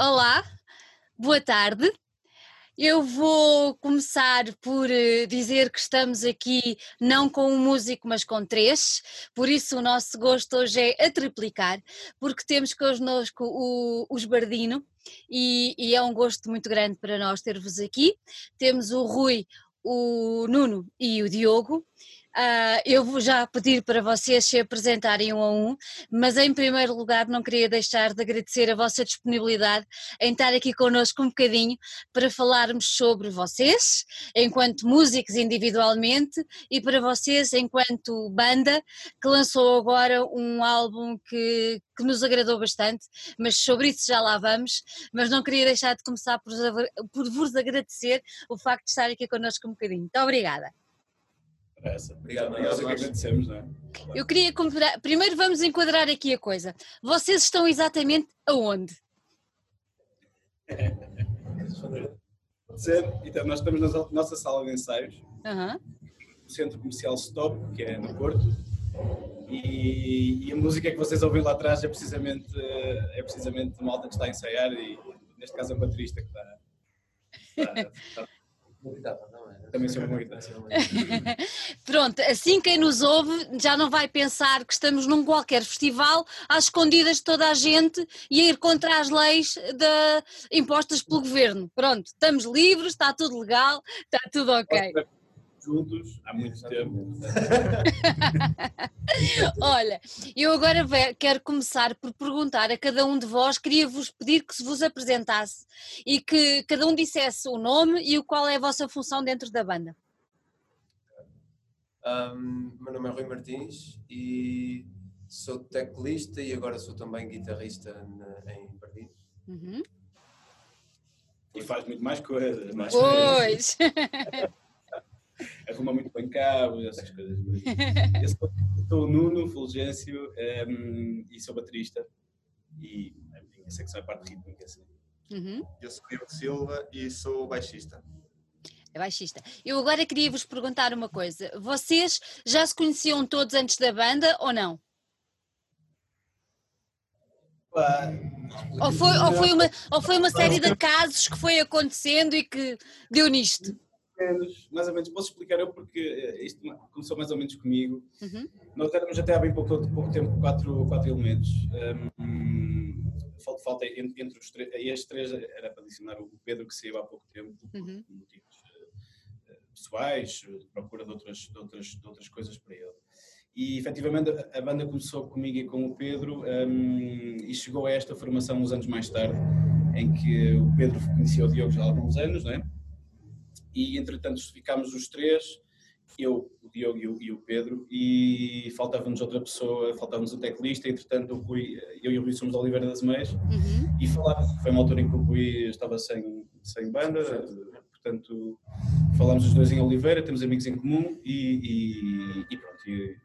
Olá, boa tarde. Eu vou começar por eh, dizer que estamos aqui não com um músico, mas com três, por isso o nosso gosto hoje é a triplicar, porque temos connosco o, o Esbardino e, e é um gosto muito grande para nós ter-vos aqui. Temos o Rui, o Nuno e o Diogo. Uh, eu vou já pedir para vocês se apresentarem um a um, mas em primeiro lugar não queria deixar de agradecer a vossa disponibilidade em estar aqui connosco um bocadinho para falarmos sobre vocês, enquanto músicos individualmente, e para vocês enquanto banda, que lançou agora um álbum que, que nos agradou bastante, mas sobre isso já lá vamos, mas não queria deixar de começar por, por vos agradecer o facto de estar aqui connosco um bocadinho. Muito obrigada. Essa. Obrigado, nós é que agradecemos, não é? Eu queria comparar, primeiro vamos enquadrar aqui a coisa. Vocês estão exatamente aonde? então, nós estamos na nossa sala de ensaios, uhum. no Centro Comercial Stop, que é no Porto, e, e, a música que vocês ouvem lá atrás é precisamente, é precisamente uma alta que está a ensaiar, e neste caso é um baterista que está, está, está também sou muito. Pronto, assim quem nos ouve já não vai pensar que estamos num qualquer festival às escondidas de toda a gente e a ir contra as leis de, impostas pelo governo. Pronto, estamos livres, está tudo legal, está tudo ok juntos há muito tempo. Olha, eu agora quero começar por perguntar a cada um de vós, queria-vos pedir que se vos apresentasse e que cada um dissesse o nome e o qual é a vossa função dentro da banda. Um, meu nome é Rui Martins e sou teclista e agora sou também guitarrista na, em Pardins. Uhum. E faz muito mais coisas. Mais pois! arruma muito bem cabos, essas coisas. Eu sou, sou o Nuno Fulgêncio um, ehm, e sou baterista e a minha secção é parte rítmica. Assim. Uhum. Eu sou Diogo Silva e sou baixista. É baixista. Eu agora queria vos perguntar uma coisa. Vocês já se conheciam todos antes da banda ou não? Ou foi, ou, foi uma, ou foi uma série de casos que foi acontecendo e que deu nisto? Menos, mais ou menos, posso explicar eu porque eh, isto começou mais ou menos comigo. Uhum. Nós éramos até há bem pouco, pouco tempo quatro, quatro elementos. Um, falta, falta entre, entre os três, estes três era para adicionar o Pedro que saiu há pouco tempo, uhum. por motivos uh, pessoais, de procura de outras, de, outras, de outras coisas para ele. E efetivamente a banda começou comigo e com o Pedro um, e chegou a esta formação uns anos mais tarde, em que o Pedro conhecia o Diogo já há alguns anos, não é? E entretanto ficámos os três, eu, o Diogo e o, e o Pedro, e faltava-nos outra pessoa, faltava-nos um teclista, entretanto o Rui, eu e o Rui somos de Oliveira das Meias, uhum. e falávamos, foi uma altura em que o Rui estava sem, sem banda, portanto falámos os dois em Oliveira, temos amigos em comum, e, e, e pronto, e,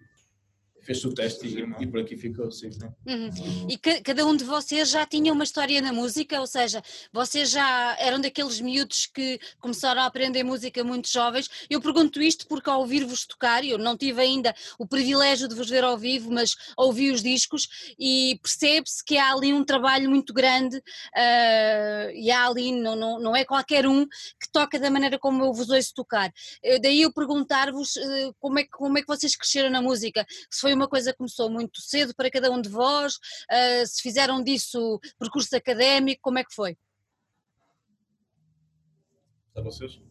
fez o teste e, e, por aqui ficou, sim. Uhum. E cada um de vocês já tinha uma história na música, ou seja, vocês já eram daqueles miúdos que começaram a aprender música muito jovens. Eu pergunto isto porque ao ouvir-vos tocar, eu não tive ainda o privilégio de vos ver ao vivo, mas ouvi os discos e percebe-se que há ali um trabalho muito grande uh, e há ali, não, não, não é qualquer um que toca da maneira como eu vos ouço tocar. Uh, daí eu perguntar-vos uh, como, é, como é que vocês cresceram na música, se foi foi uma coisa que começou muito cedo para cada um de vós? Uh, se fizeram disso percurso académico, como é que foi? A vocês?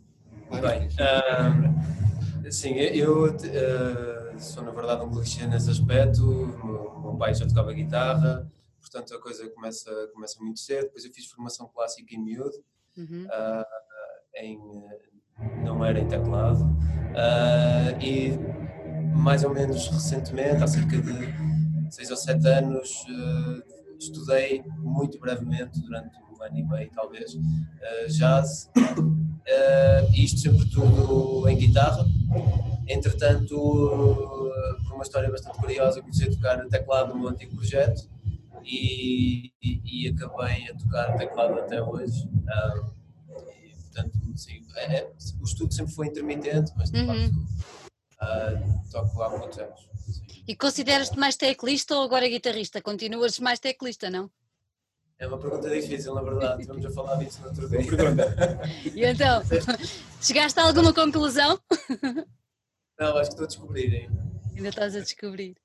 Bem, uh, sim, eu uh, sou na verdade um musicista nesse aspecto, o meu pai já tocava guitarra, portanto a coisa começa, começa muito cedo, depois eu fiz formação clássica em miúdo, uhum. uh, em, não era em teclado, e mais ou menos recentemente, há cerca de 6 ou 7 anos, uh, estudei muito brevemente, durante um ano e meio talvez, uh, jazz, uh, isto sempre tudo em guitarra. Entretanto, por uma história bastante curiosa, comecei a tocar teclado no meu antigo projeto e, e, e acabei a tocar teclado até hoje. e, portanto, sim, é, é, o estudo sempre foi intermitente, mas de uhum. facto uh, toco há muitos anos. E consideras-te mais teclista ou agora guitarrista? Continuas mais teclista, não? É uma pergunta difícil, na verdade. Vamos a falar disso no outro dia. E então, chegaste a alguma conclusão? Não, acho que estou a descobrir ainda. Ainda estás a descobrir.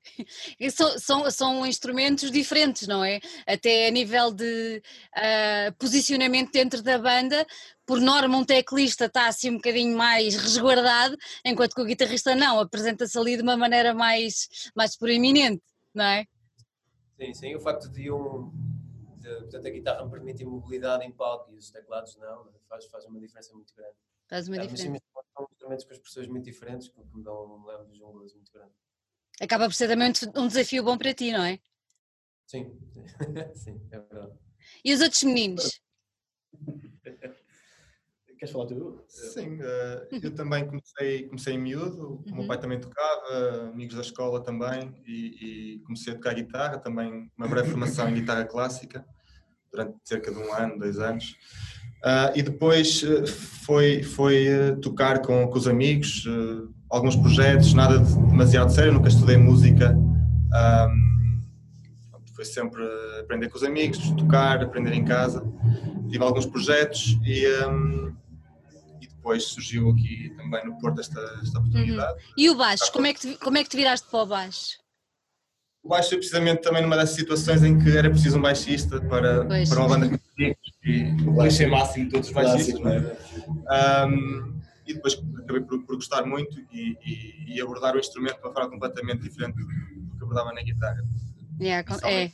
E são, são, são instrumentos diferentes, não é? Até a nível de uh, posicionamento dentro da banda, por norma um teclista está assim um bocadinho mais resguardado, enquanto que o guitarrista não, apresenta-se ali de uma maneira mais, mais proeminente, não é? Sim, sim, o facto de um. De, portanto, a guitarra me permite mobilidade em palco e os teclados não, faz, faz uma diferença muito grande. Faz uma diferença. Mas, instrumentos com as pessoas muito diferentes que me dão um leve de junglas muito grande. Acaba por ser também um um desafio bom para ti, não é? Sim, sim, é verdade. E os outros meninos? Queres falar tu? Sim, eh, eu também comecei, comecei em miúdo, o meu pai também tocava, amigos da escola também, e, e comecei a tocar guitarra, também uma breve formação em guitarra clássica, durante cerca de um ano, dois anos. Ah, e depois eh, foi, foi eh, tocar com, com os amigos, eh, alguns projetos, nada de demasiado sério, nunca estudei música. pronto, foi sempre aprender com os amigos, tocar, aprender em casa. Tive alguns projetos e, ahm, e depois surgiu aqui também no Porto esta, esta oportunidade. E o baixo? Como é que te, como é que te viraste para o baixo? O baixo foi precisamente também numa dessas situações em que era preciso um baixista para, Pois. para uma banda amigos e o clichê máximo de todos os baixistas. Clássico, não é? Um, e depois acabei por, por gostar muito e, e- e abordar o instrumento de uma forma completamente diferente do que abordava na guitarra. Yeah, com- é.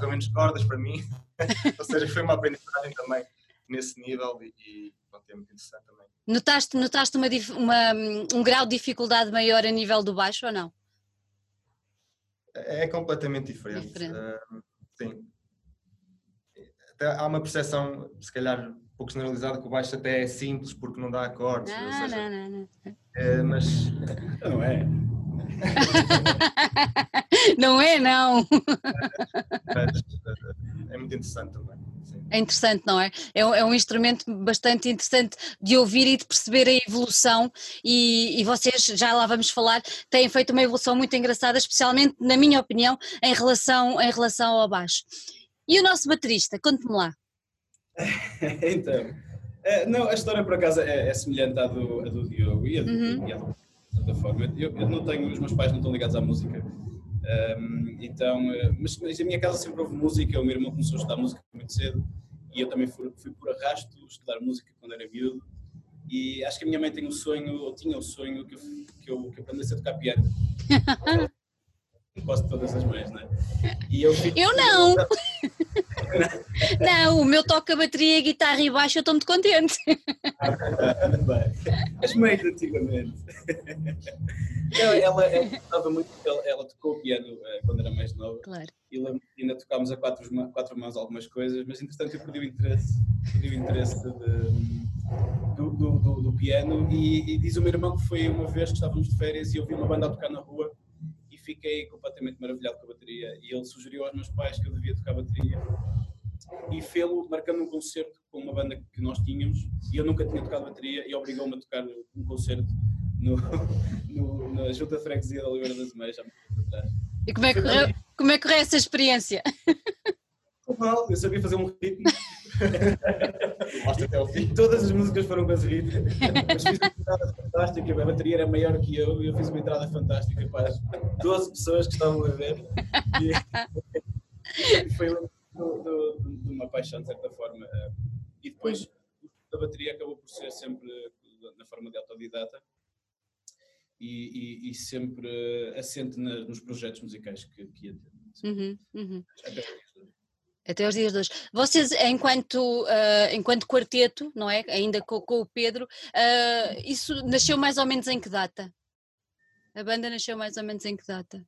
Com menos cordas para mim, ou seja, foi uma aprendizagem também nesse nível e, e pronto, é muito interessante também. Notaste, notaste uma, uma- um grau de dificuldade maior a nível do baixo ou não? É completamente diferente. Diferente. ah, sim. Até há uma percepção, se calhar, um pouco generalizada, que o baixo até é simples porque não dá acordes, Não, seja, não, não, não. é, mas Não é? Não é, não. mas, é muito interessante também. sim. É interessante, não é? É um, é um instrumento bastante interessante de ouvir e de perceber a evolução e, e vocês, já lá vamos falar, têm feito uma evolução muito engraçada, especialmente, na minha opinião, em relação, em relação ao baixo. E o nosso baterista, conte-me lá. então, eh, não, a história por acaso é, é semelhante à do, à do Diogo e a do, Uhum. e a do de certa forma. Eu, eu não tenho, os meus pais não estão ligados à música. Ahm, então, eh, mas, mas em minha casa sempre houve música, o meu irmão começou a estudar música muito cedo e eu também fui, fui por arrasto estudar música quando era miúdo. E acho que a minha mãe tem um sonho, ou tinha o sonho, que eu, que eu, que eu aprendesse a tocar piano. Não posso todas as mães, não é? E eu, fico- Eu não. Não, o meu toca bateria, guitarra e baixo, eu estou muito contente. As mães antigamente. Não, ela, ela, gostava muito, ela, ela tocou piano eh, quando era mais nova Claro. e ainda tocámos a quatro, quatro mãos algumas coisas, mas entretanto eu perdi o interesse, perdi o interesse de- do, do, do- do piano e, e diz o meu irmão que foi uma vez que estávamos de férias e eu vi uma banda a tocar na rua fiquei completamente maravilhado com a bateria. E ele sugeriu aos meus pais que eu devia tocar bateria. E fê-lo marcando um concerto com uma banda que nós tínhamos. E eu nunca tinha tocado bateria e obrigou-me a tocar um concerto no, no- na Junta de Freguesia de Oliveira das Meias há muito tempo atrás. E como é que correu, como é que correu essa experiência? Mal, eu sabia fazer um ritmo Basta até ao fim. todas as músicas foram ritmo, mas fiz uma entrada fantástica, a bateria era maior que eu e eu fiz uma entrada fantástica para as 12 pessoas que estavam a ver e foi de uma paixão de certa forma e depois a bateria acabou por ser sempre na forma de autodidata e, e- e sempre assente nos projetos musicais que, que ia ter. Uhum, uhum. Até aos dias de hoje. Vocês, enquanto, ah, enquanto quarteto, não é? Ainda com, com o Pedro, ah, isso nasceu mais ou menos em que data? A banda nasceu mais ou menos em que data?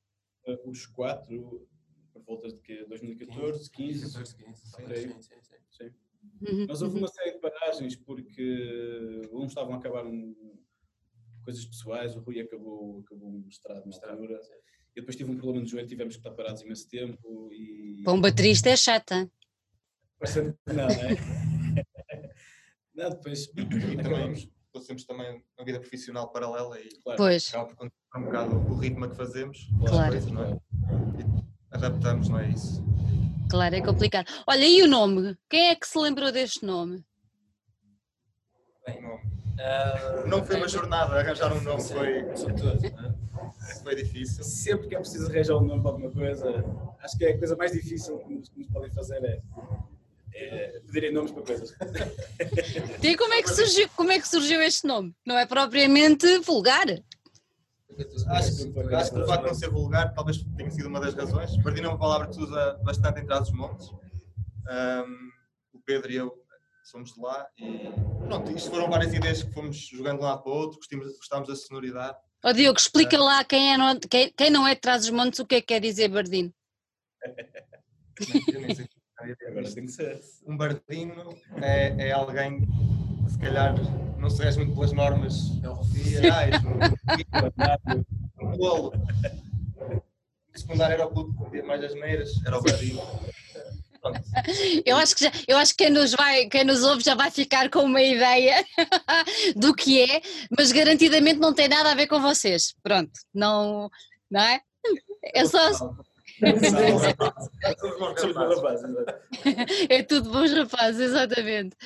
Eh, Os quatro, por volta de que 2014, 15, 14, 15, sim, creio. sim, sim, sim. sim. Uhum, Mas houve uhum. uma série de paragens porque uns estavam a acabar um- coisas pessoais, o Rui acabou, acabou um mestrado na altura. Eu depois tive um problema no joelho, tivemos que estar parados imenso tempo e. Para um baterista é chata. Que não, não é? Não, depois E também temos também uma vida profissional paralela e Claro, Pois, acaba por controlar um bocado o ritmo que fazemos, Claro. as coisas, não é? E adaptamos, não é isso? Claro, é complicado. Olha, e o nome? Quem é que se lembrou deste nome? Bem, nome. Uh, não foi uma jornada, arranjar um nome foi, né? foi difícil. Sempre que é preciso arranjar um nome para alguma coisa, acho que é a coisa mais difícil que nos, que nos podem fazer é, é pedirem nomes para coisas. E como é, que surgiu, como é que surgiu este nome? Não é propriamente vulgar. Acho, que, acho que o facto de não ser vulgar talvez tenha sido uma das razões. Bardino é uma palavra que se usa bastante em trás dos montes. Um, o Pedro e eu somos de lá e pronto, isto foram várias ideias que fomos jogando de um lado para o outro, gostámos da sonoridade. Ó oh, Diogo, explica lá quem, é no, quem, quem, não é de dos montes o que é que quer dizer Bardino. um Bardino é, é alguém que se calhar não se rege muito pelas normas sociais, um bolo. O secundário era o clube que mais as neiras, era o Bardino. Eu acho que já, eu acho que quem nos vai, quem nos ouve já vai ficar com uma ideia do que é, mas garantidamente não tem nada a ver com vocês. Pronto, não, não é? É só é tudo bons rapazes, exatamente.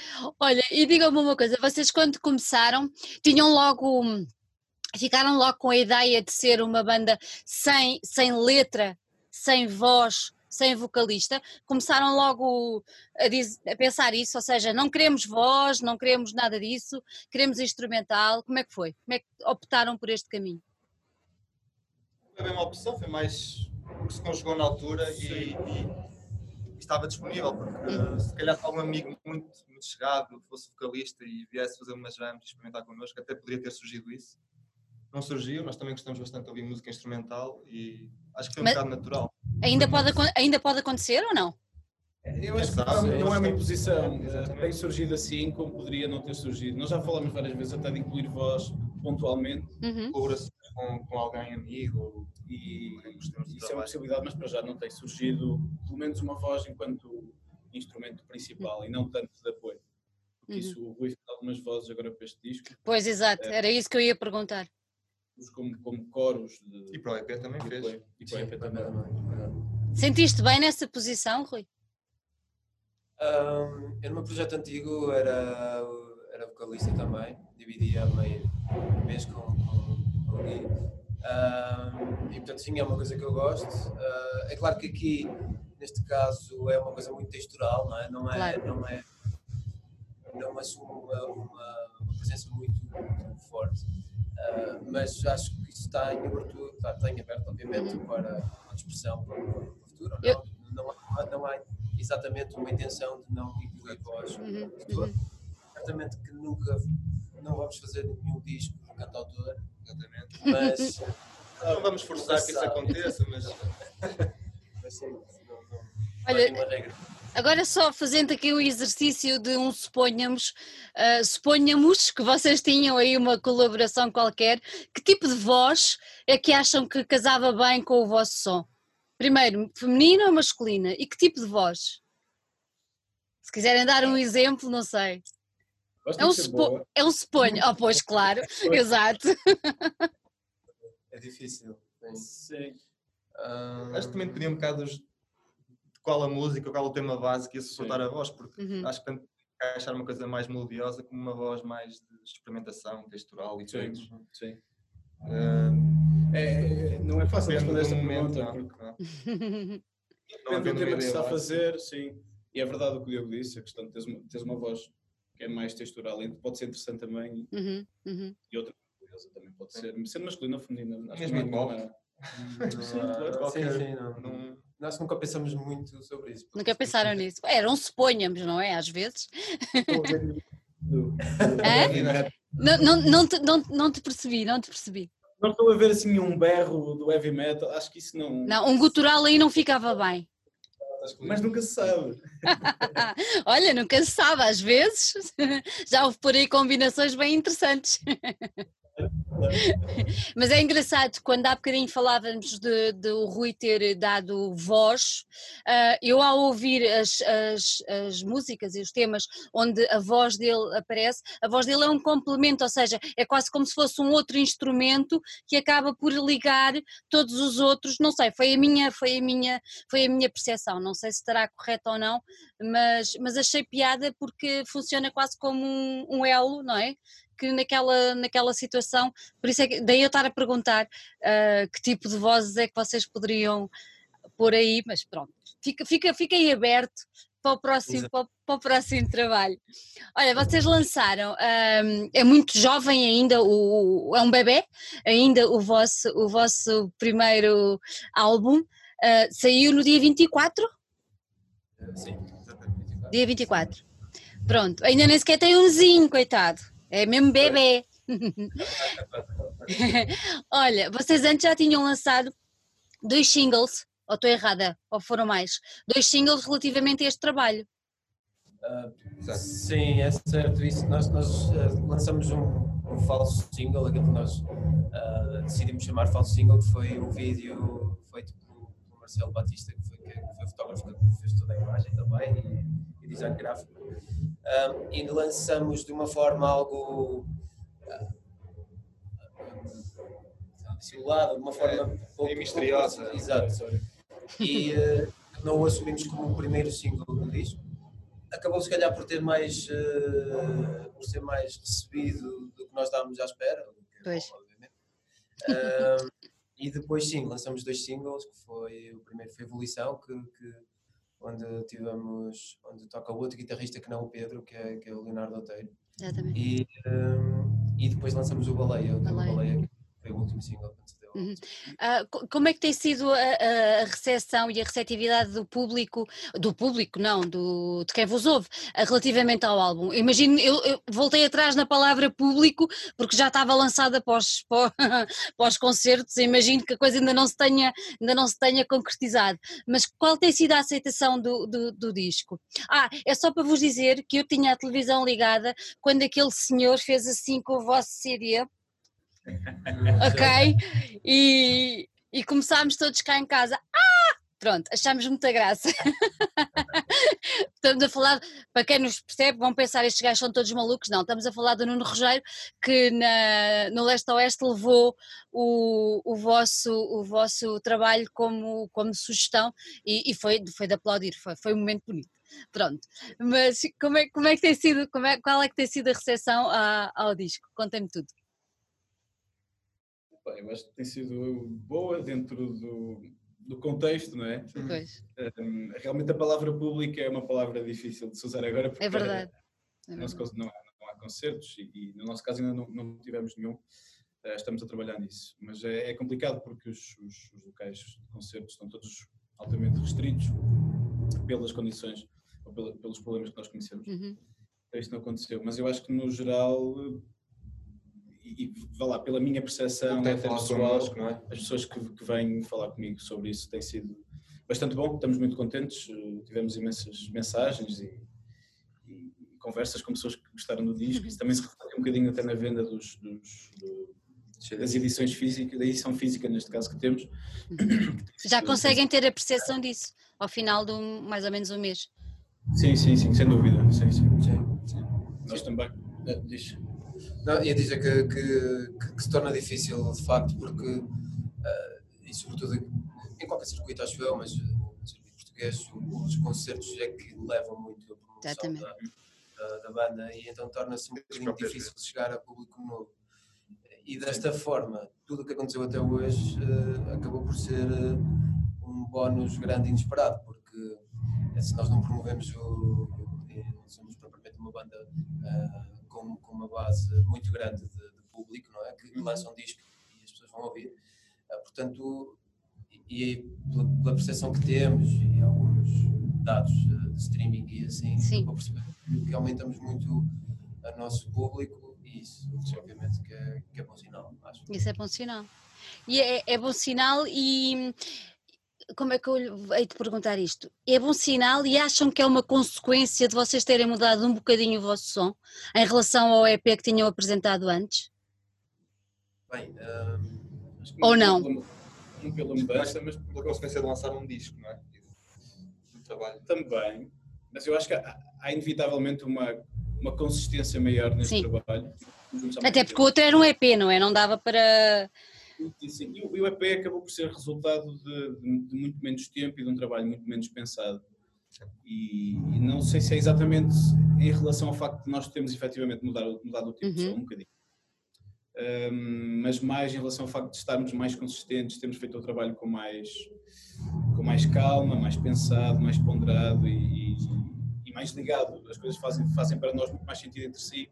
Olha, e digam-me uma coisa, vocês quando começaram tinham logo ficaram logo com a ideia de ser uma banda sem, sem letra, sem voz, sem vocalista, começaram logo a, diz, a, pensar isso, ou seja, não queremos voz, não queremos nada disso, queremos instrumental. Como é que foi? Como é que optaram por este caminho? Foi bem uma opção, foi mais porque se conjugou na altura e, e, estava disponível, porque uhum. se calhar algum amigo muito, muito chegado fosse vocalista e viesse fazer umas jams e experimentar connosco, até poderia ter surgido isso. Não surgiu, nós também gostamos bastante de ouvir música instrumental e acho que foi um Mas bocado natural. Ainda pode, ainda pode acontecer ou não? Eu acho que não, não é uma imposição. Tem surgido assim como poderia não ter surgido. Nós já falamos várias vezes até de incluir voz pontualmente. Uhum. Com, com alguém amigo e isso é uma possibilidade, mas para já não tem surgido pelo menos uma voz enquanto instrumento principal e não tanto de apoio. Porque uhum. isso, o Rui fez algumas vozes agora para este disco. Pois, exato, é, era isso que eu ia perguntar. Como, como coros. De, e para o EP também fez. E para o EP também. Sentiste bem nessa posição, Rui? Um, eu no meu projeto antigo era, era vocalista também, dividia meio mês com, com, com o Gui. Uh, e portanto, sim, é uma coisa que eu gosto. Uh, é claro que aqui, neste caso, é uma coisa muito textural, não é? Não é, claro. não é, não assume uma, uma, uma presença muito, muito forte. Uh, mas acho que isso está em abertura, está, está em aberto, obviamente, uhum. para uma expressão para, para o futuro. Eu... Não, não, há, não há exatamente uma intenção de não incluir voz uhum. uhum. Certamente que nunca não vamos fazer nenhum disco de cantautor Exatamente. Mas não vamos forçar que isso aconteça, mas. mas sim, não, não, Olha, agora só fazendo aqui o exercício de um suponhamos, uh, suponhamos que vocês tinham aí uma colaboração qualquer, que tipo de voz é que acham que casava bem com o vosso som? Primeiro, feminina ou masculina? E que tipo de voz? Se quiserem dar um exemplo, não sei. É um, supo... é um suponho. Oh, pois, claro, exato. É difícil. Sim. Uh... Acho que também dependia um bocado de qual a música, qual o tema básico ia suportar a voz, porque uhum. acho que tanto achar uma coisa mais melodiosa como uma voz mais de experimentação textural e sim, tudo. Sim. Uh, é, não é fácil responder esta pergunta. Não, porque... não. Depende do tema que se está a fazer, sim. E é verdade o que o Diogo disse, a questão de teres uma, teres uma voz que é mais textural, pode ser interessante também. Uhum, uhum. E outra coisa também pode ser, sendo masculina ou feminina. Acho Mesmo em pop. Sim, sim, não, não, Nós nunca pensamos muito sobre isso. Nunca pensaram nisso. Era um suponhamos, não é? Às vezes. é? não, não, não, te, não, não te percebi, não te percebi. Não estou a ver assim um berro do heavy metal, acho que isso não. Não, um gutural aí não ficava bem. Mas nunca se sabe. Olha, nunca se sabe, às vezes já houve por aí combinações bem interessantes. Mas é engraçado, quando há bocadinho falávamos de, de Rui ter dado voz, uh, eu ao ouvir as, as, as, músicas e os temas onde a voz dele aparece, a voz dele é um complemento, ou seja, é quase como se fosse um outro instrumento que acaba por ligar todos os outros, não sei, foi a minha, foi a minha, foi a minha percepção, não sei se estará correto ou não, mas, mas achei piada porque funciona quase como um, um elo, não é? Que naquela, naquela situação, por isso é que daí eu estar a perguntar uh, que tipo de vozes é que vocês poderiam pôr aí, mas pronto, fica, fica, fica aí aberto para o próximo, para, para, o próximo trabalho. Olha, vocês lançaram, um, é muito jovem ainda, o, é um bebê, ainda o vosso, o vosso primeiro álbum, uh, saiu no dia 24? Sim, exatamente. Dia 24. Pronto, ainda nem sequer tem umzinho, coitado. É mesmo bebê. Olha, vocês antes já tinham lançado dois singles, ou estou errada, ou foram mais, dois singles relativamente a este trabalho. Uh, sim, é certo. Isso, nós, nós uh, lançamos um, um, falso single, aquilo que nós uh, decidimos chamar falso single, que foi um vídeo feito pelo, Marcelo Batista, que foi, que foi fotógrafo que fez toda a imagem também e, e design gráfico um, e lançamos de uma forma algo dissimulada, de uma forma é, pouco, misteriosa. Pouco, exato. E uh, não o assumimos como o primeiro single do disco. Acabou se calhar por ter mais uh, por ser mais recebido do que nós estávamos à espera. Pois. obviamente. Uh, e depois sim, lançamos dois singles, que foi o primeiro foi Evolução, que, que onde tivemos, onde toca o outro guitarrista que não o Pedro, que é, que é o Leonardo Oteiro. Exatamente. E, um, e depois lançamos o Baleia, o Baleia, Baleia que foi o último single Uh, como é que tem sido a, a, recepção e a receptividade do público, do público não, do, de quem vos ouve, relativamente ao álbum? Imagino, eu, eu, voltei atrás na palavra público porque já estava lançada os, para os concertos, imagino que a coisa ainda não se tenha, ainda não se tenha concretizado, mas qual tem sido a aceitação do, do, do disco? Ah, é só para vos dizer que eu tinha a televisão ligada quando aquele senhor fez assim com o vosso CD ok? E, e começámos todos cá em casa. Ah! Pronto, achámos muita graça. estamos a falar, para quem nos percebe, vão pensar estes gajos são todos malucos. Não, estamos a falar do Nuno Rogério, que na, no Leste-Oeste levou o, o, vosso, o vosso trabalho como, como sugestão e, e foi, foi de aplaudir, foi, foi um momento bonito. Pronto, mas como é, como é que tem sido, como é, qual é que tem sido a recepção a, ao disco? Contem-me tudo eu acho que tem sido boa dentro do, do contexto, não é? Pois. Um, realmente a palavra pública é uma palavra difícil de se usar agora porque é verdade. É verdade. Não, há, não, há, concertos e, e, no nosso caso ainda não, não tivemos nenhum. Uh, estamos a trabalhar nisso, mas é, é complicado porque os, os, os, locais de concertos estão todos altamente restritos pelas condições ou pela, pelos problemas que nós conhecemos. Uhum. Então, isso não aconteceu, mas eu acho que no geral e, vá lá, pela minha percepção até pessoal, é? as pessoas que, que vêm falar comigo sobre isso têm sido bastante bom, estamos muito contentes, eh, tivemos imensas mensagens e, e, conversas com pessoas que gostaram do disco, isso também se reflete um bocadinho até na venda dos, dos do, das edições físicas, da edição física neste caso que temos. Já conseguem ter a percepção disso ao final de um, mais ou menos um mês? Sim, sim, sim, sem dúvida, sim, sim, sim. sim. Nós também, eh, diz. Não, ia dizer que, que, que, que, se torna difícil de facto, porque, uh, e sobretudo em qualquer circuito, acho eu, mas no circuito português, os concertos é que levam muito a promoção da, da, da, banda e então torna-se um bocadinho difícil chegar a público novo. E desta forma, tudo o que aconteceu até hoje uh, acabou por ser uh, um bónus grande e inesperado, porque se nós não promovemos o. não somos propriamente uma banda com, com uma base muito grande de, de, público, não é? Que uhum. lança um disco e as pessoas vão ouvir. Uh, portanto, e, e pela, pela, percepção que temos e alguns dados de streaming e assim, Sim. para perceber que aumentamos muito o nosso público e isso, isso obviamente que é, que é bom sinal, acho. Isso é bom sinal. E é, é bom sinal e como é que eu hei de perguntar isto? É bom sinal e acham que é uma consequência de vocês terem mudado um bocadinho o vosso som em relação ao EP que tinham apresentado antes? Bem, um... ou não? Não pela mudança, mas pela consequência de lançar um disco, não é? Do trabalho. Também, mas eu acho que há, há inevitavelmente uma, uma consistência maior nesse Sim. trabalho. Até porque o outro era um EP, não é? Não dava para. Sim, e o EP acabou por ser resultado de, de, de, muito menos tempo e de um trabalho muito menos pensado. E, e, não sei se é exatamente em relação ao facto de nós termos efetivamente mudado, mudado o tipo uhum. de som um bocadinho. Um, mas mais em relação ao facto de estarmos mais consistentes, temos feito o trabalho com mais, com mais calma, mais pensado, mais ponderado e, e, e mais ligado. As coisas fazem, fazem para nós muito mais sentido entre si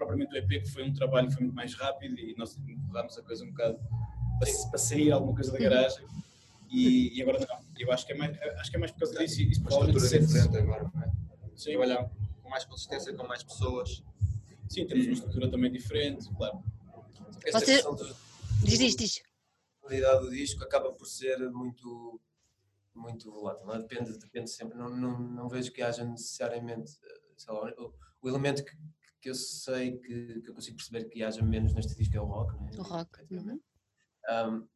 propriamente o EP, que foi um trabalho que foi muito mais rápido e nós empurrámos a coisa um bocado para, sair alguma coisa da garagem. E, e, agora não. Eu acho que é mais, acho que é mais por causa disso. Isso provavelmente ser diferente agora, não é? Sim. Trabalhar com mais consistência, com mais pessoas. Sim, temos uma estrutura também diferente, claro. Esta Você... do, diz, diz, diz. A qualidade do disco acaba por ser muito muito volátil, não é? depende, depende sempre, não, não, não vejo que haja necessariamente lá, o, o, elemento que, que eu sei que, que, eu consigo perceber que haja menos neste disco é o rock, não é? O rock. Uhum. Um,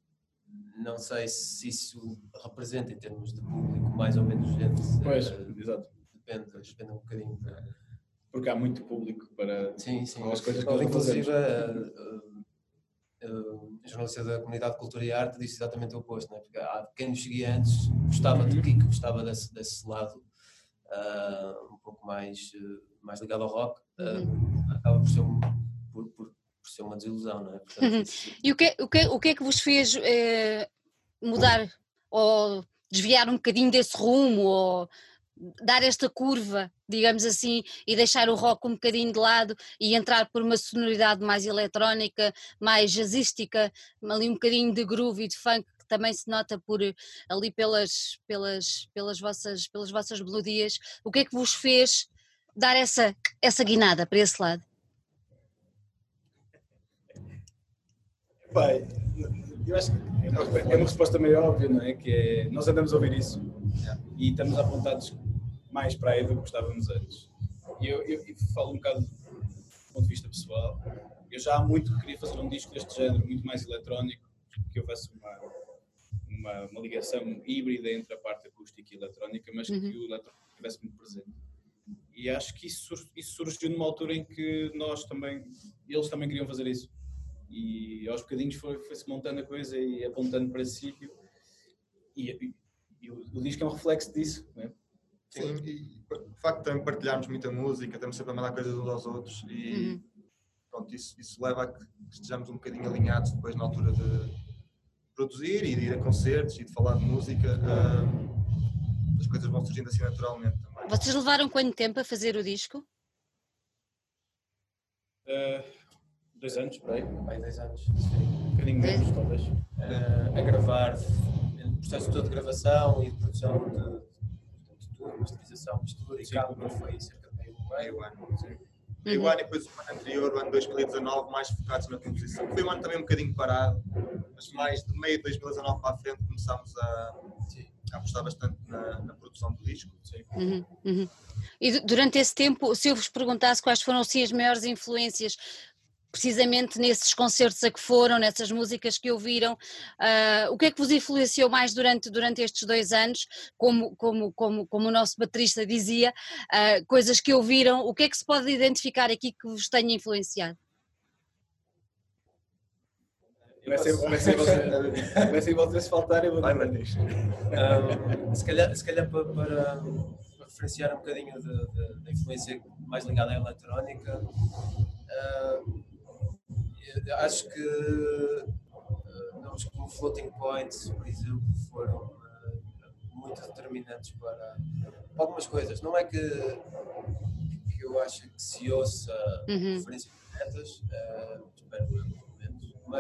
não sei se isso representa em termos de público mais ou menos gente. Pois, uh, exato. Depende, depende um bocadinho. Porque há muito público para sim, sim. as coisas que Inclusive, uh, uh, a jornalista da comunidade de cultura e arte disse exatamente o oposto, né? porque há quem nos seguia antes gostava de Kiko, gostava desse, desse lado um pouco mais, mais ligado ao rock, uhum. acaba por ser um, por, por por ser uma desilusão, não é? Portanto, uhum. isso... E o que, o, que, o que é que vos fez eh, mudar ou desviar um bocadinho desse rumo ou dar esta curva, digamos assim, e deixar o rock um bocadinho de lado e entrar por uma sonoridade mais eletrónica, mais jazzística, ali um bocadinho de groove e de funk que também se nota por ali pelas pelas pelas vossas pelas vossas melodias. O que é que vos fez dar essa essa guinada para esse lado? Pai, eu acho que é uma resposta meio óbvia, não é? Que é, nós andamos a ouvir isso e estamos apontados mais para aí do que gostávamos antes. E eu, eu, eu, falo um bocado do ponto de vista pessoal. Eu já há muito queria fazer um disco deste género, muito mais eletrónico, que houvesse uma, uma, uma ligação híbrida entre a parte acústica e eletrónica, mas uhum. que o eletrónico estivesse muito presente. E acho que isso, isso surgiu numa altura em que nós também, eles também queriam fazer isso e aos bocadinhos foi-se foi montando a coisa e apontando para esse sítio. E, e, e o, o, disco é um reflexo disso. Não é? Sim, e o facto de também partilharmos muita música, estamos sempre a mandar coisas uns aos outros e uhum. pronto, isso, isso leva a que estejamos um bocadinho alinhados depois na altura de produzir e de ir a concertos e de falar de música. Uh, as coisas vão surgindo assim naturalmente também. Vocês levaram quanto tempo a fazer o disco? Uh, dois anos, por aí. Bem, dois anos. Um bocadinho menos, talvez. Uh, a gravar, o processo todo de gravação e de produção de, de tudo, masterização, mistura e cabo, foi cerca de meio, meio ano. Sim. Meio uhum. ano e depois o ano anterior, o ano 2019, mais focados na composição. Foi um ano também um bocadinho parado, mas mais de meio de 2019 para a frente começámos a apostar bastante na, na, produção do disco. Sim. Uhum, uhum. E durante esse tempo, se eu vos perguntasse quais foram sim as maiores influências precisamente nesses concertos a que foram, nessas músicas que ouviram, uh, o que é que vos influenciou mais durante, durante estes dois anos, como, como, como, como o nosso baterista dizia, uh, coisas que ouviram, o que é que se pode identificar aqui que vos tenha influenciado? Comecem vocês faltarem, eu vou Vai, Martins. Um, se, calhar, se calhar para, para, para referenciar um bocadinho da influência mais ligada à eletrónica, uh, acho que uh, nomes como Floating Points, por exemplo, foram uh, muito determinantes para, para, algumas coisas. Não é que, que eu acho que se ouça uhum. referências diretas, uh,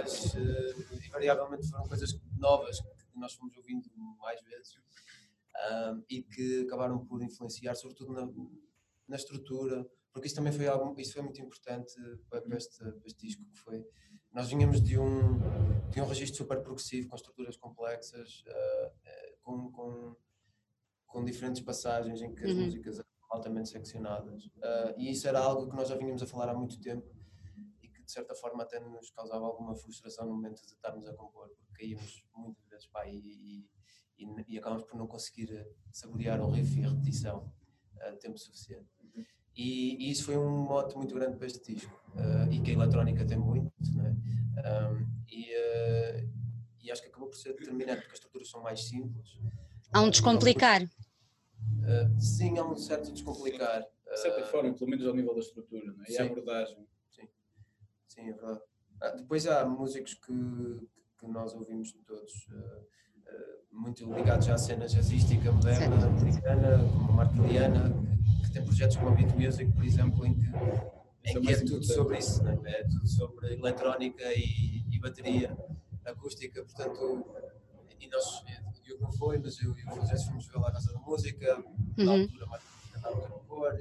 mas uh, invariavelmente foram coisas novas que nós fomos ouvindo mais vezes e que acabaram por influenciar, sobretudo na, na estrutura porque isso também foi algo, isso foi muito importante para, para, este, para este disco que foi nós vinhamos de um de um registro super progressivo com estruturas complexas uh, com, com, com diferentes passagens em que as uhum. músicas eram altamente seccionadas uh, e isso era algo que nós já vinhamos a falar há muito tempo de certa forma até nos causava alguma frustração no momento de estarmos a compor, porque caíamos muitas vezes pá, e, e, e acabamos por não conseguir saborear o riff e a repetição uh, tempo suficiente. E, e, isso foi um mote muito grande para este disco uh, e que a eletrónica tem muito, né? Um, e, uh, e acho que acabou por ser determinante porque as estruturas são mais simples. Há um descomplicar. Uh, sim, há um certo descomplicar. De certa forma, pelo menos ao nível da estrutura né? e a abordagem. Sim, é verdade. Ah, depois há músicos que, que nós ouvimos todos muito ligados à cena jazzística moderna, certo. americana, como a Mark Liana, tem projetos como a Beat Music, por exemplo, em que, em que é, tudo sobre isso, né? é tudo sobre eletrónica e, e, bateria acústica, portanto, e nós, eu não foi, mas eu e o Francisco fomos ver lá a Casa da Música, uhum. na altura mais cantava no cor,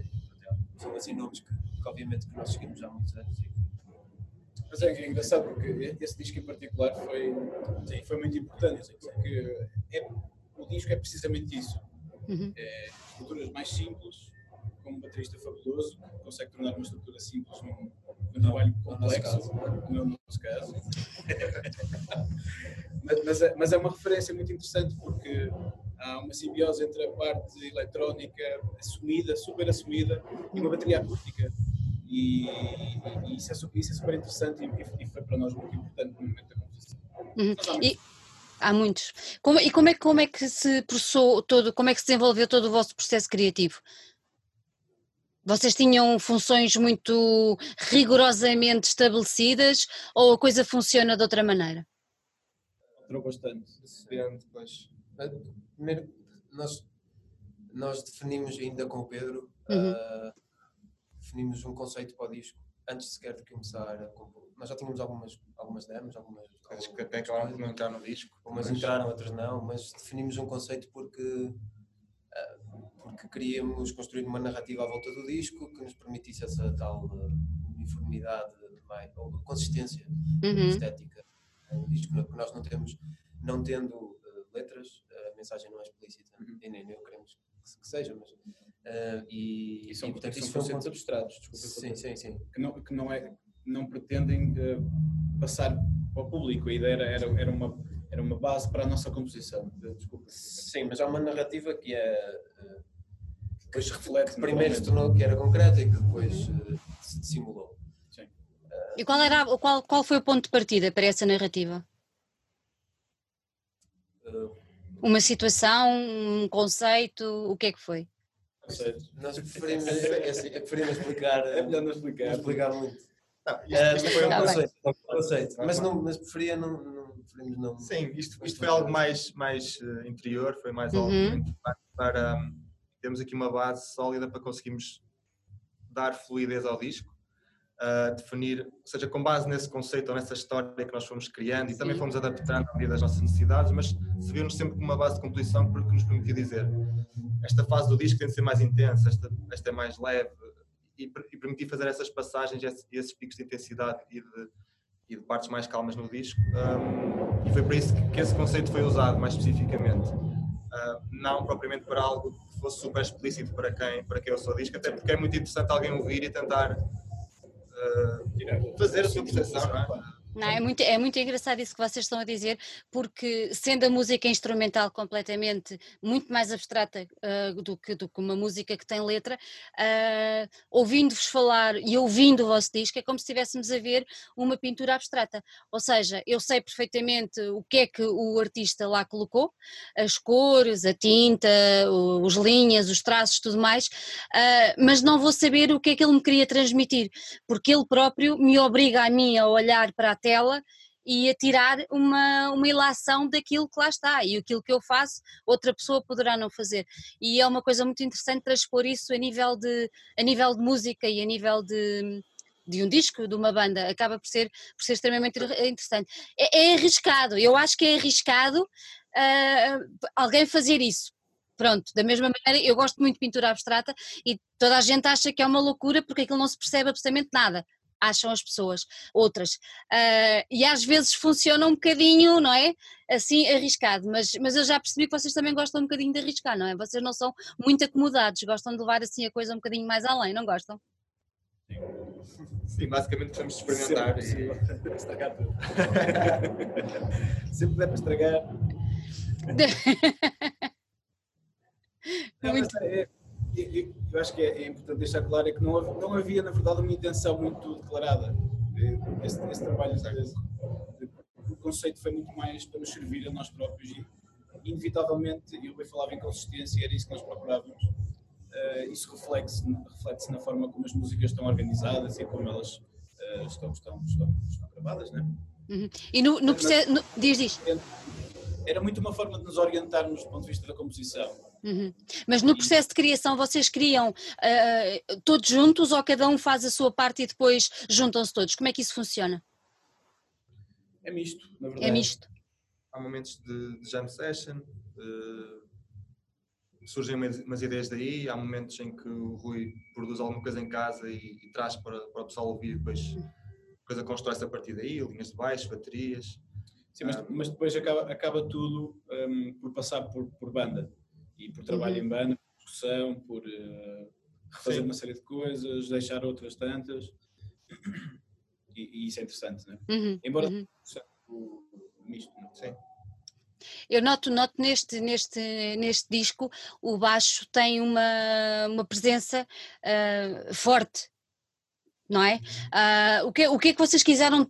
são assim nomes que, que, obviamente que nós seguimos há muitos anos. Mas é, engraçado porque esse disco em particular foi, sim, foi muito importante, porque é, o disco é precisamente isso. Uhum. É, estruturas mais simples, com um baterista fabuloso, que consegue tornar uma estrutura simples num, num trabalho complexo, no nosso caso. mas, mas, é, mas, é, uma referência muito interessante porque há uma simbiose entre a parte eletrónica assumida, super assumida, e uma bateria acústica. E, e, isso, é, isso, é, super interessante e, e, foi para nós muito importante no momento da composição. Uhum. E há muitos. Como, e como é, como é que se processou todo, como é que se desenvolveu todo o vosso processo criativo? Vocês tinham funções muito rigorosamente estabelecidas ou a coisa funciona de outra maneira? Alterou bastante. Depende, pois. Primeiro, nós, nós definimos ainda com o Pedro, uhum. uh, definimos um conceito para o disco antes sequer de começar a compor. Nós já tínhamos algumas, algumas demos, algumas. Acho que até acabaram por não entrar no disco. Umas mas... entraram, outras não, mas definimos um conceito porque porque queríamos construir uma narrativa à volta do disco que nos permitisse essa tal uh, uniformidade, ou consistência uhum. estética no disco, porque nós não temos, não tendo uh, letras, a mensagem não é explícita, uhum. e nem, nem queremos que seja, mas. Uh, e, e, são, e, portanto, são conceitos abstratos, desculpa. Sim, sim, sim. Que não, que não, é, não pretendem uh, passar ao público, a ideia era, era, era, uma, era uma base para a nossa composição. Desculpa. Sim, mas há uma narrativa que é depois reflete. Que primeiro se tornou que era concreta e que depois uh, se dissimulou. Sim. Uh, e qual, era, qual, qual foi o ponto de partida para essa narrativa? Uh, Uma situação, um conceito, o que é que foi? Nós preferimos, é, assim, é preferimos explicar. É melhor não explicar. Não explicar muito. Não, isto, isto foi um tá conceito, um conceito. Mas, não, mas preferia não, não, preferimos não. Sim, isto, isto foi algo mais, mais uh, interior, foi mais algo uhum. para, um, temos aqui uma base sólida para conseguirmos dar fluidez ao disco, uh, definir, ou seja, com base nesse conceito ou nessa história que nós fomos criando e Sim. também fomos adaptando à medida das nossas necessidades, mas se viu-nos sempre como uma base de composição porque nos permitiu dizer esta fase do disco tem de ser mais intensa, esta, esta é mais leve e, e permitir fazer essas passagens e esses picos de intensidade e de, e de partes mais calmas no disco um, e foi por isso que, que, esse conceito foi usado mais especificamente. Uh, não propriamente para algo fosse super explícito para quem, para quem eu sou disco, até porque é muito interessante alguém ouvir e tentar uh, fazer a sua percepção, não é? Não, é, muito, é muito engraçado isso que vocês estão a dizer, porque sendo a música instrumental completamente muito mais abstrata uh, do, que, do que uma música que tem letra, uh, ouvindo-vos falar e ouvindo o vosso disco, é como se estivéssemos a ver uma pintura abstrata. Ou seja, eu sei perfeitamente o que é que o artista lá colocou, as cores, a tinta, os linhas, os traços, tudo mais, uh, mas não vou saber o que é que ele me queria transmitir, porque ele próprio me obriga a mim a olhar para a tela e a tirar uma, uma ilação daquilo que lá está. E aquilo que eu faço outra pessoa poderá não fazer. E é uma coisa muito interessante transpor isso a nível de, a nível de música e a nível de, de um disco, de uma banda, acaba por ser, por ser extremamente interessante. É, é arriscado, eu acho que é arriscado uh, alguém fazer isso. Pronto, da mesma maneira, eu gosto muito de pintura abstrata e toda a gente acha que é uma loucura porque aquilo não se percebe absolutamente nada acham as pessoas, outras. Uh, e às vezes funciona um bocadinho, não é? Assim, arriscado, mas, mas eu já percebi que vocês também gostam um bocadinho de arriscar, não é? Vocês não são muito acomodados, gostam de levar assim a coisa um bocadinho mais além, não gostam? Sim. Basicamente precisamos experimentar sempre, e... Sempre estragar tudo. sempre der para estragar. Não, é, eu, acho que é, é, importante deixar claro é que não, não havia, na verdade, uma intenção muito declarada. Esse, esse trabalho, vezes, o conceito foi muito mais para nos servir a nós próprios e, inevitavelmente, eu bem falava em consistência, era isso que nós procurávamos. Uh, isso reflete-se reflete na forma como as músicas estão organizadas e como elas uh, estão, estão, estão, estão gravadas, né? Uhum. E no, no processo. No, diz, diz. Era muito uma forma de nos orientarmos do ponto de vista da composição. Uhum. Mas no processo de criação vocês criam uh, todos juntos ou cada um faz a sua parte e depois juntam-se todos? Como é que isso funciona? É misto, na verdade. É misto. Há momentos de, de jam session, surgem umas, umas, ideias daí, há momentos em que o Rui produz alguma coisa em casa e, e traz para, para o pessoal ouvir, depois a coisa constrói-se a partir daí, linhas de baixo, baterias. Sim, mas, mas depois acaba, acaba tudo um, por passar por, por banda e por trabalho uhum. em banda, por discussão, por uh, refazer Sim. uma série de coisas, deixar outras tantas. E, e isso é interessante, não é? Uhum. Embora uhum. o, o misto, não é? Sim. Eu noto, noto neste, neste, neste disco o baixo tem uma, uma presença uh, forte, não é? Uh, o, que, o que é que vocês quiseram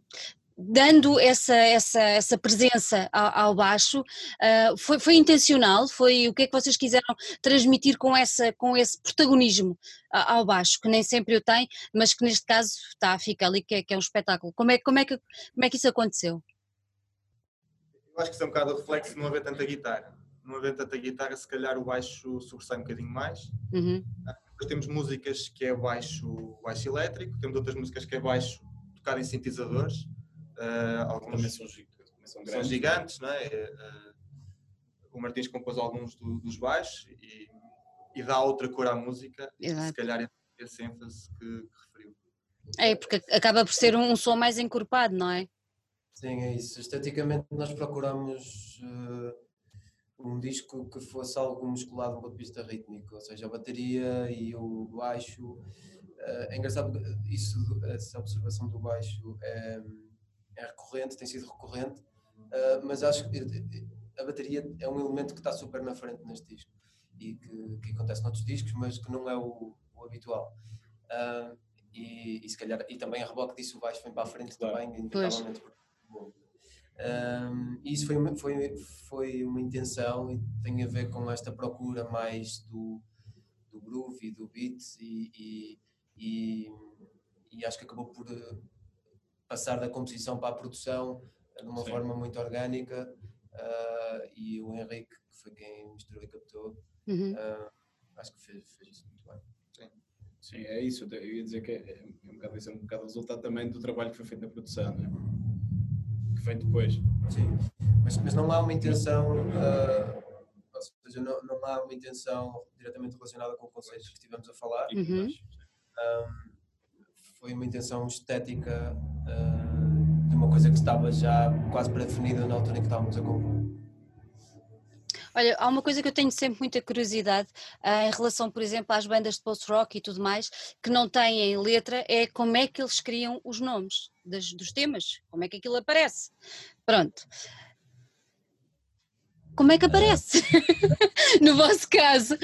dando essa, essa, essa presença ao, ao baixo, uh, foi, foi intencional? Foi o que é que vocês quiseram transmitir com, essa, com esse protagonismo ao baixo, que nem sempre o tem, mas que neste caso está, fica ali, que é, que é um espetáculo. Como é, como, é que, como é que isso aconteceu? Eu acho que isso é um bocado o reflexo de não haver tanta guitarra. Não haver tanta guitarra, se calhar o baixo sobressai um bocadinho mais. Uhum. Depois temos músicas que é baixo, baixo elétrico, temos outras músicas que é baixo tocado em sintetizadores. Uh, alguns também são, são, são gigantes, não é? Uh, o Martins compôs alguns do, dos baixos e, e, dá outra cor à música, Exato. se calhar é esse ênfase que, que, referiu. É, porque acaba por ser um, um som mais encorpado, não é? Sim, é isso. Esteticamente nós procuramos uh, um disco que fosse algo musculado do ponto de vista rítmico, ou seja, a bateria e o baixo. Uh, é engraçado isso, essa observação do baixo é, é recorrente, tem sido recorrente, uh, mas acho que a bateria é um elemento que está super na frente neste disco e que, que acontece noutros discos, mas que não é o, o habitual. Uh, e, e, se calhar, e também a reboque disso o baixo vem para a frente claro. também, inevitavelmente, um, isso foi uma, foi, foi uma intenção e tem a ver com esta procura mais do, do groove e do beat e, e, e, e acho que acabou por passar da composição para a produção de uma Sim. forma muito orgânica uh, e o Henrique, que foi quem misturou e captou, uhum. uh, acho que fez, fez isso muito bem. Sim. Sim, é isso. Eu ia dizer que é, é um bocado, isso é um bocado resultado também do trabalho que foi feito na produção, não é? vem depois. Sim, mas, mas não há uma intenção, uh, ou seja, não, não há uma intenção diretamente relacionada com conceitos que estivemos a falar. Uhum. Um, foi uma intenção estética uh, de uma coisa que estava já quase pré-definida na altura em que estávamos a compor. Olha, há uma coisa que eu tenho sempre muita curiosidade uh, em relação, por exemplo, às bandas de post-rock e tudo mais, que não têm letra, é como é que eles criam os nomes das, dos temas, como é que aquilo aparece. Pronto. Como é que aparece? no vosso caso,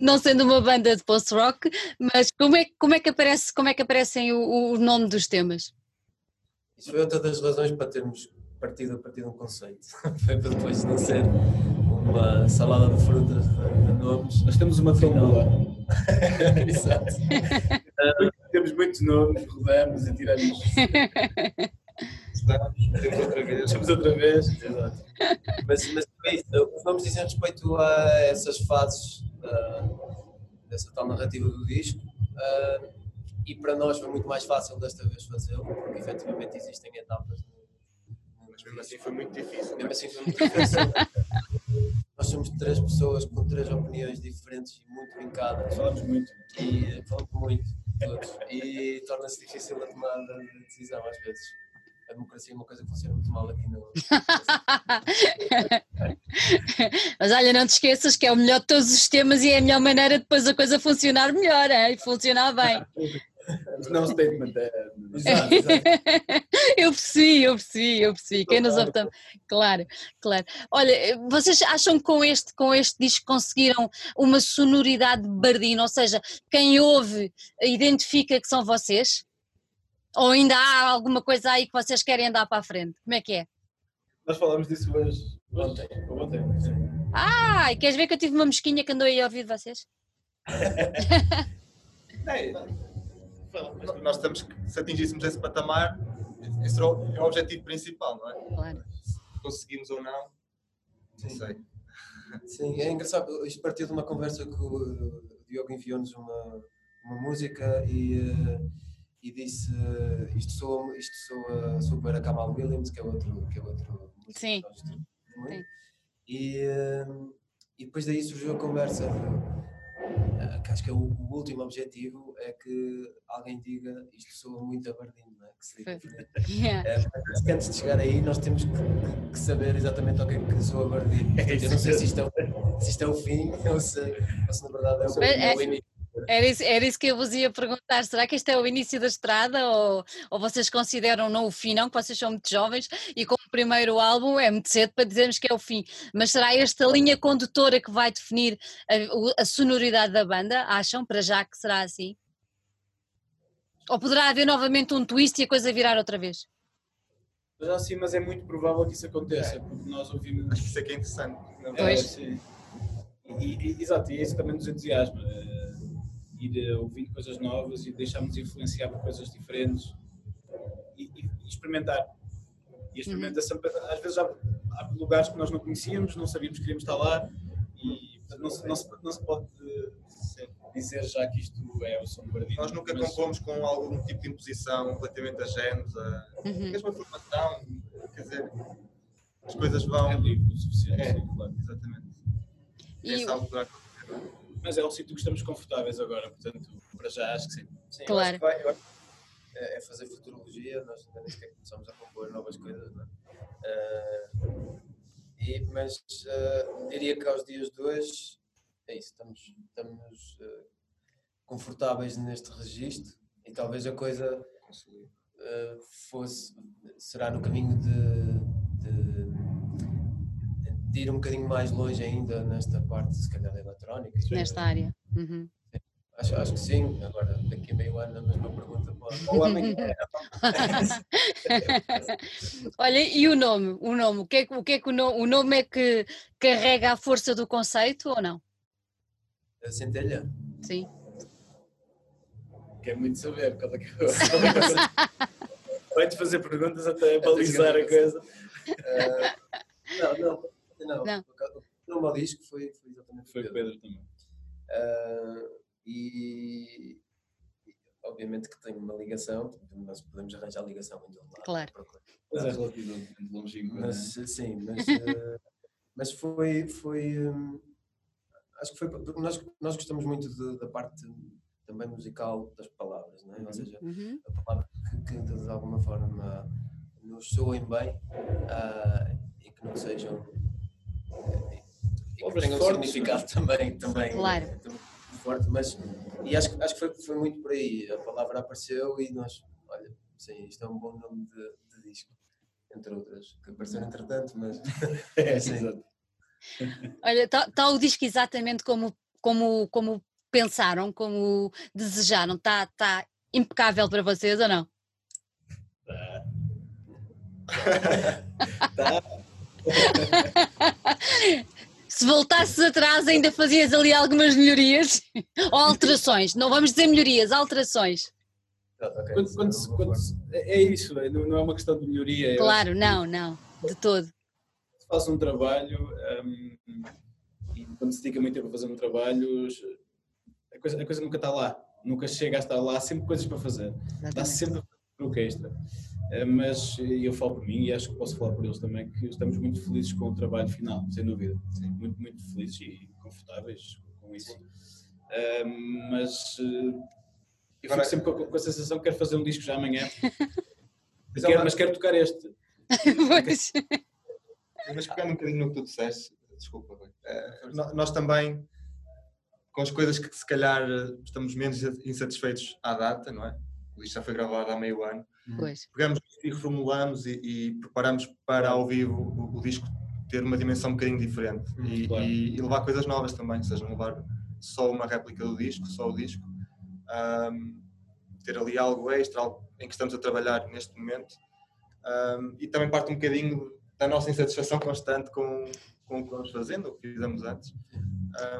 não sendo uma banda de post-rock, mas como é, como é que aparece, como é que aparecem o, o nome dos temas? Isso foi outra das razões para termos partido a partir de um conceito. foi para depois não ser uma salada de frutas de nomes. Nós temos uma tómbola. Exato. temos muitos nomes, rodamos e tiramos. Temos outra vez. Temos outra vez. Exato. Mas, mas os nomes dizem respeito a essas fases uh, dessa tal narrativa do disco. Uh, e para nós foi muito mais fácil desta vez fazê-lo, porque efetivamente existem etapas. Mas mesmo assim foi muito difícil. Mesmo assim foi muito difícil. Nós somos três pessoas com três opiniões diferentes e muito vincadas. Falamos muito. E falamos muito, todos. E torna-se difícil a tomada de decisão às vezes. A democracia é uma coisa que funciona muito mal aqui no. Mas olha, não te esqueças que é o melhor de todos os temas e é a melhor maneira depois a coisa funcionar melhor é? e funcionar bem. não um statement. É... Exato, exato. eu percebi, eu percebi, eu percebi. Quem nos ouve tam- Claro, claro. Olha, vocês acham que com este, com este disco conseguiram uma sonoridade bardina? Ou seja, quem ouve identifica que são vocês? Ou ainda há alguma coisa aí que vocês querem andar para a frente? Como é que é? Nós falamos disso hoje. Ontem. Ontem. Ah, e queres ver que eu tive uma mosquinha que andou aí a ouvir de vocês? É, Nós- que, se atingíssemos esse patamar, esse é o, é o objetivo principal, não é? Claro. Se conseguimos ou não, não sei. Sim, é engraçado. Isto partiu de uma conversa que o Diogo enviou-nos uma, uma música e, eh, e disse eh, isto soa, isto soa super a Kamal Williams, que é outro, que é outro Sim. Sim. E, eh, e depois daí surgiu a conversa. eh, que acho que é o, o último objetivo é que alguém diga isto soa muito a Bardino, não é? Que. Yeah. é, antes de chegar aí, nós temos que, que saber exatamente ao que é que sou a Bardino. Portanto, Eu não sei se isto, é o, se isto é o fim ou se, ou se na verdade é o, Mas é o é- início. Era isso, era isso que eu vos ia perguntar. Será que este é o início da estrada ou, ou vocês consideram não o fim, não? Que vocês são muito jovens e como primeiro álbum é muito cedo para dizermos que é o fim. Mas será esta linha condutora que vai definir a, a sonoridade da banda? Acham para já que será assim? Ou poderá haver novamente um twist e a coisa virar outra vez? Mas assim, mas é muito provável que isso aconteça, porque nós ouvimos. Acho que isso é que é interessante. não é? Pois. É, sim. E, e- exato, e isso também nos entusiasma. Ir eh, ouvindo coisas novas e deixarmos influenciar por coisas diferentes e, e- e experimentar. E a experimentação, às vezes há, há lugares que nós não conhecíamos, não sabíamos que queríamos estar lá e portanto, não se, não se, não se pode eh, dizer já que isto é o som do Bardino. Nós nunca mas compomos com algum tipo de imposição relativamente a géneros, a Uhum. mesmo a formação, quer dizer, as coisas É vão. livre o suficiente, É. sim, claro. Exatamente. E sabe o que vai acontecer. Mas é um sítio que estamos confortáveis agora, portanto, para já acho que sim. Sim, Claro. vai- é, é fazer futurologia, nós ainda nem sequer começamos a compor novas coisas, não é? Eh, e, mas eh, diria que aos dias de hoje é isso, estamos, estamos eh, confortáveis neste registro e talvez a coisa fosse, será no caminho de, de ir um bocadinho mais longe ainda nesta parte, se calhar, eletrónica. nesta área. Uhum. Acho, acho que sim, agora daqui a meio ano a mesma pergunta pode. Ou amanhã. Olha, e o nome? O nome, o que é que o, que é que o, nome, o nome é que carrega a força do conceito ou não? A centelha? Sim. Quer muito saber qual é que é o- Vai-te fazer perguntas até balizar a coisa. Eh, não, não, não. Não. O nome ao disco foi, foi exatamente Foi o Pedro. Pedro também. Eh, e, e obviamente que tem uma ligação, nós podemos arranjar ligação em todo lado. Claro. Mas é relativamente longínquo. é? Mas sim, mas, eh, mas foi, foi hum, acho que foi porque nós, nós gostamos muito de- da parte também musical das palavras, não é? Ou seja, Uhum. a palavra que, que de alguma forma nos soem bem ah, e que não sejam que Palavras tenham um fortes, significado também, também, Claro. também forte, mas e acho, que- acho que foi, foi muito por aí, a palavra apareceu e nós, olha, sim, isto é um bom nome de, de disco, entre outras, que apareceram entretanto, mas É, sim. Olha, está o disco exatamente como, como, como pensaram, como desejaram? Está tá impecável para vocês ou não? Tá. Se voltasses atrás ainda fazias ali algumas melhorias ou alterações, não vamos dizer melhorias, alterações. Quando- quando quando se- é é isso, é, não é uma questão de melhoria. Claro, não, não, de todo. se faz um trabalho hum, e quando se dedica muito tempo a fazer um trabalho, a coisa, a coisa nunca está lá, nunca chega a estar lá, há sempre coisas para fazer, dá Exatamente. sempre o que extra. Eh, Mas eu falo por mim e acho que posso falar por eles também, que estamos muito felizes com o trabalho final, sem dúvida. Muito, muito felizes e confortáveis com isso. Hum, mas eh, eu Agora- fico sempre com, com a sensação que quero fazer um disco já amanhã, Mas é Quero- mas quero tocar este. Pois. Mas pegando um bocadinho no que tu disseste, desculpa, Rui, eh, no- nós também, com as coisas que se calhar eh, estamos menos insatisfeitos à data, não é? O disco já foi gravado há meio ano. Pois. Pegamos e reformulamos e, e preparamos para ao vivo o, o, disco ter uma dimensão um bocadinho diferente hum, e, claro. e, e, levar coisas novas também, ou seja, não levar só uma réplica do disco, só o disco. Um, ter ali algo extra, algo em que estamos a trabalhar neste momento. Um, e também parte um bocadinho da nossa insatisfação constante com, com o que vamos fazendo, o que fizemos antes.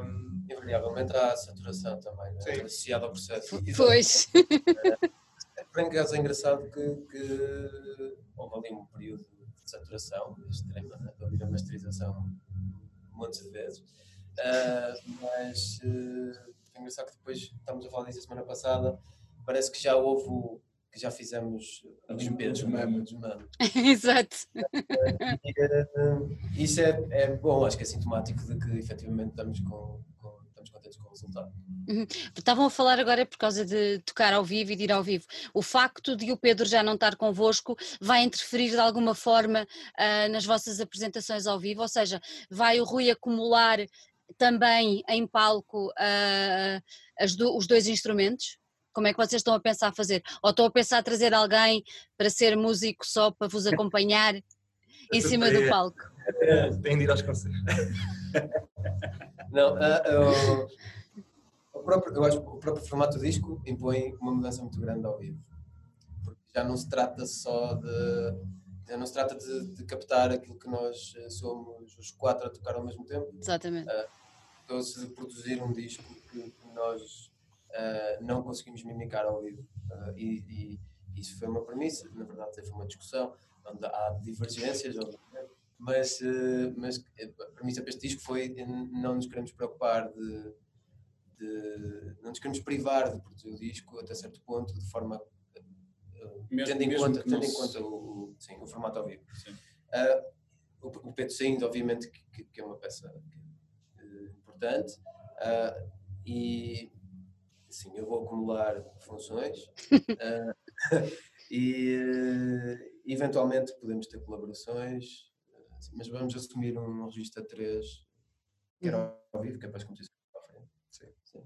Um, Invariavelmente há saturação também, né? associada ao processo. Pois. Por acaso é engraçado que, que houve ali um período de saturação extrema, né? de ouvir a masterização montes de vezes. Uh, mas uh, é engraçado que depois, estamos a falar disso a semana passada, parece que já houve que já fizemos a limpeza, desmame. Exato. E, isso é, é bom, acho que é sintomático de que efetivamente estamos com, estamos contentes com o resultado. Uhum. Estavam a falar agora por causa de tocar ao vivo e de ir ao vivo. O facto de o Pedro já não estar convosco vai interferir de alguma forma uh, nas vossas apresentações ao vivo? Ou seja, vai o Rui acumular também em palco uh, do, os dois instrumentos? Como é que vocês estão a pensar fazer? Ou estão a pensar trazer alguém para ser músico só para vos acompanhar em cima do palco? Tem de ir aos concertos. Não, uh, o, próprio, eu acho que o próprio formato do disco impõe uma mudança muito grande ao vivo. Porque já não se trata só de. Já não se trata de, de captar aquilo que nós somos os quatro a tocar ao mesmo tempo. Exatamente. Uh, de produzir um disco que, que nós uh, não conseguimos mimicar ao vivo. Uh, e, e, isso foi uma premissa, na verdade foi uma discussão, onde há divergências, mas, uh, mas a premissa para este disco foi não nos queremos preocupar de, de, não nos queremos privar de produzir o disco até certo ponto, de forma mesmo, tendo, em conta, tendo em conta o, sim, o formato ao vivo. o, o Pedro Saindo, obviamente, que, que, é uma peça importante, e, sim, eu vou acumular funções uh, e uh, eventualmente podemos ter colaborações, uh, mas vamos assumir um registro a 3 que era uhum. ao vivo, que é para as competições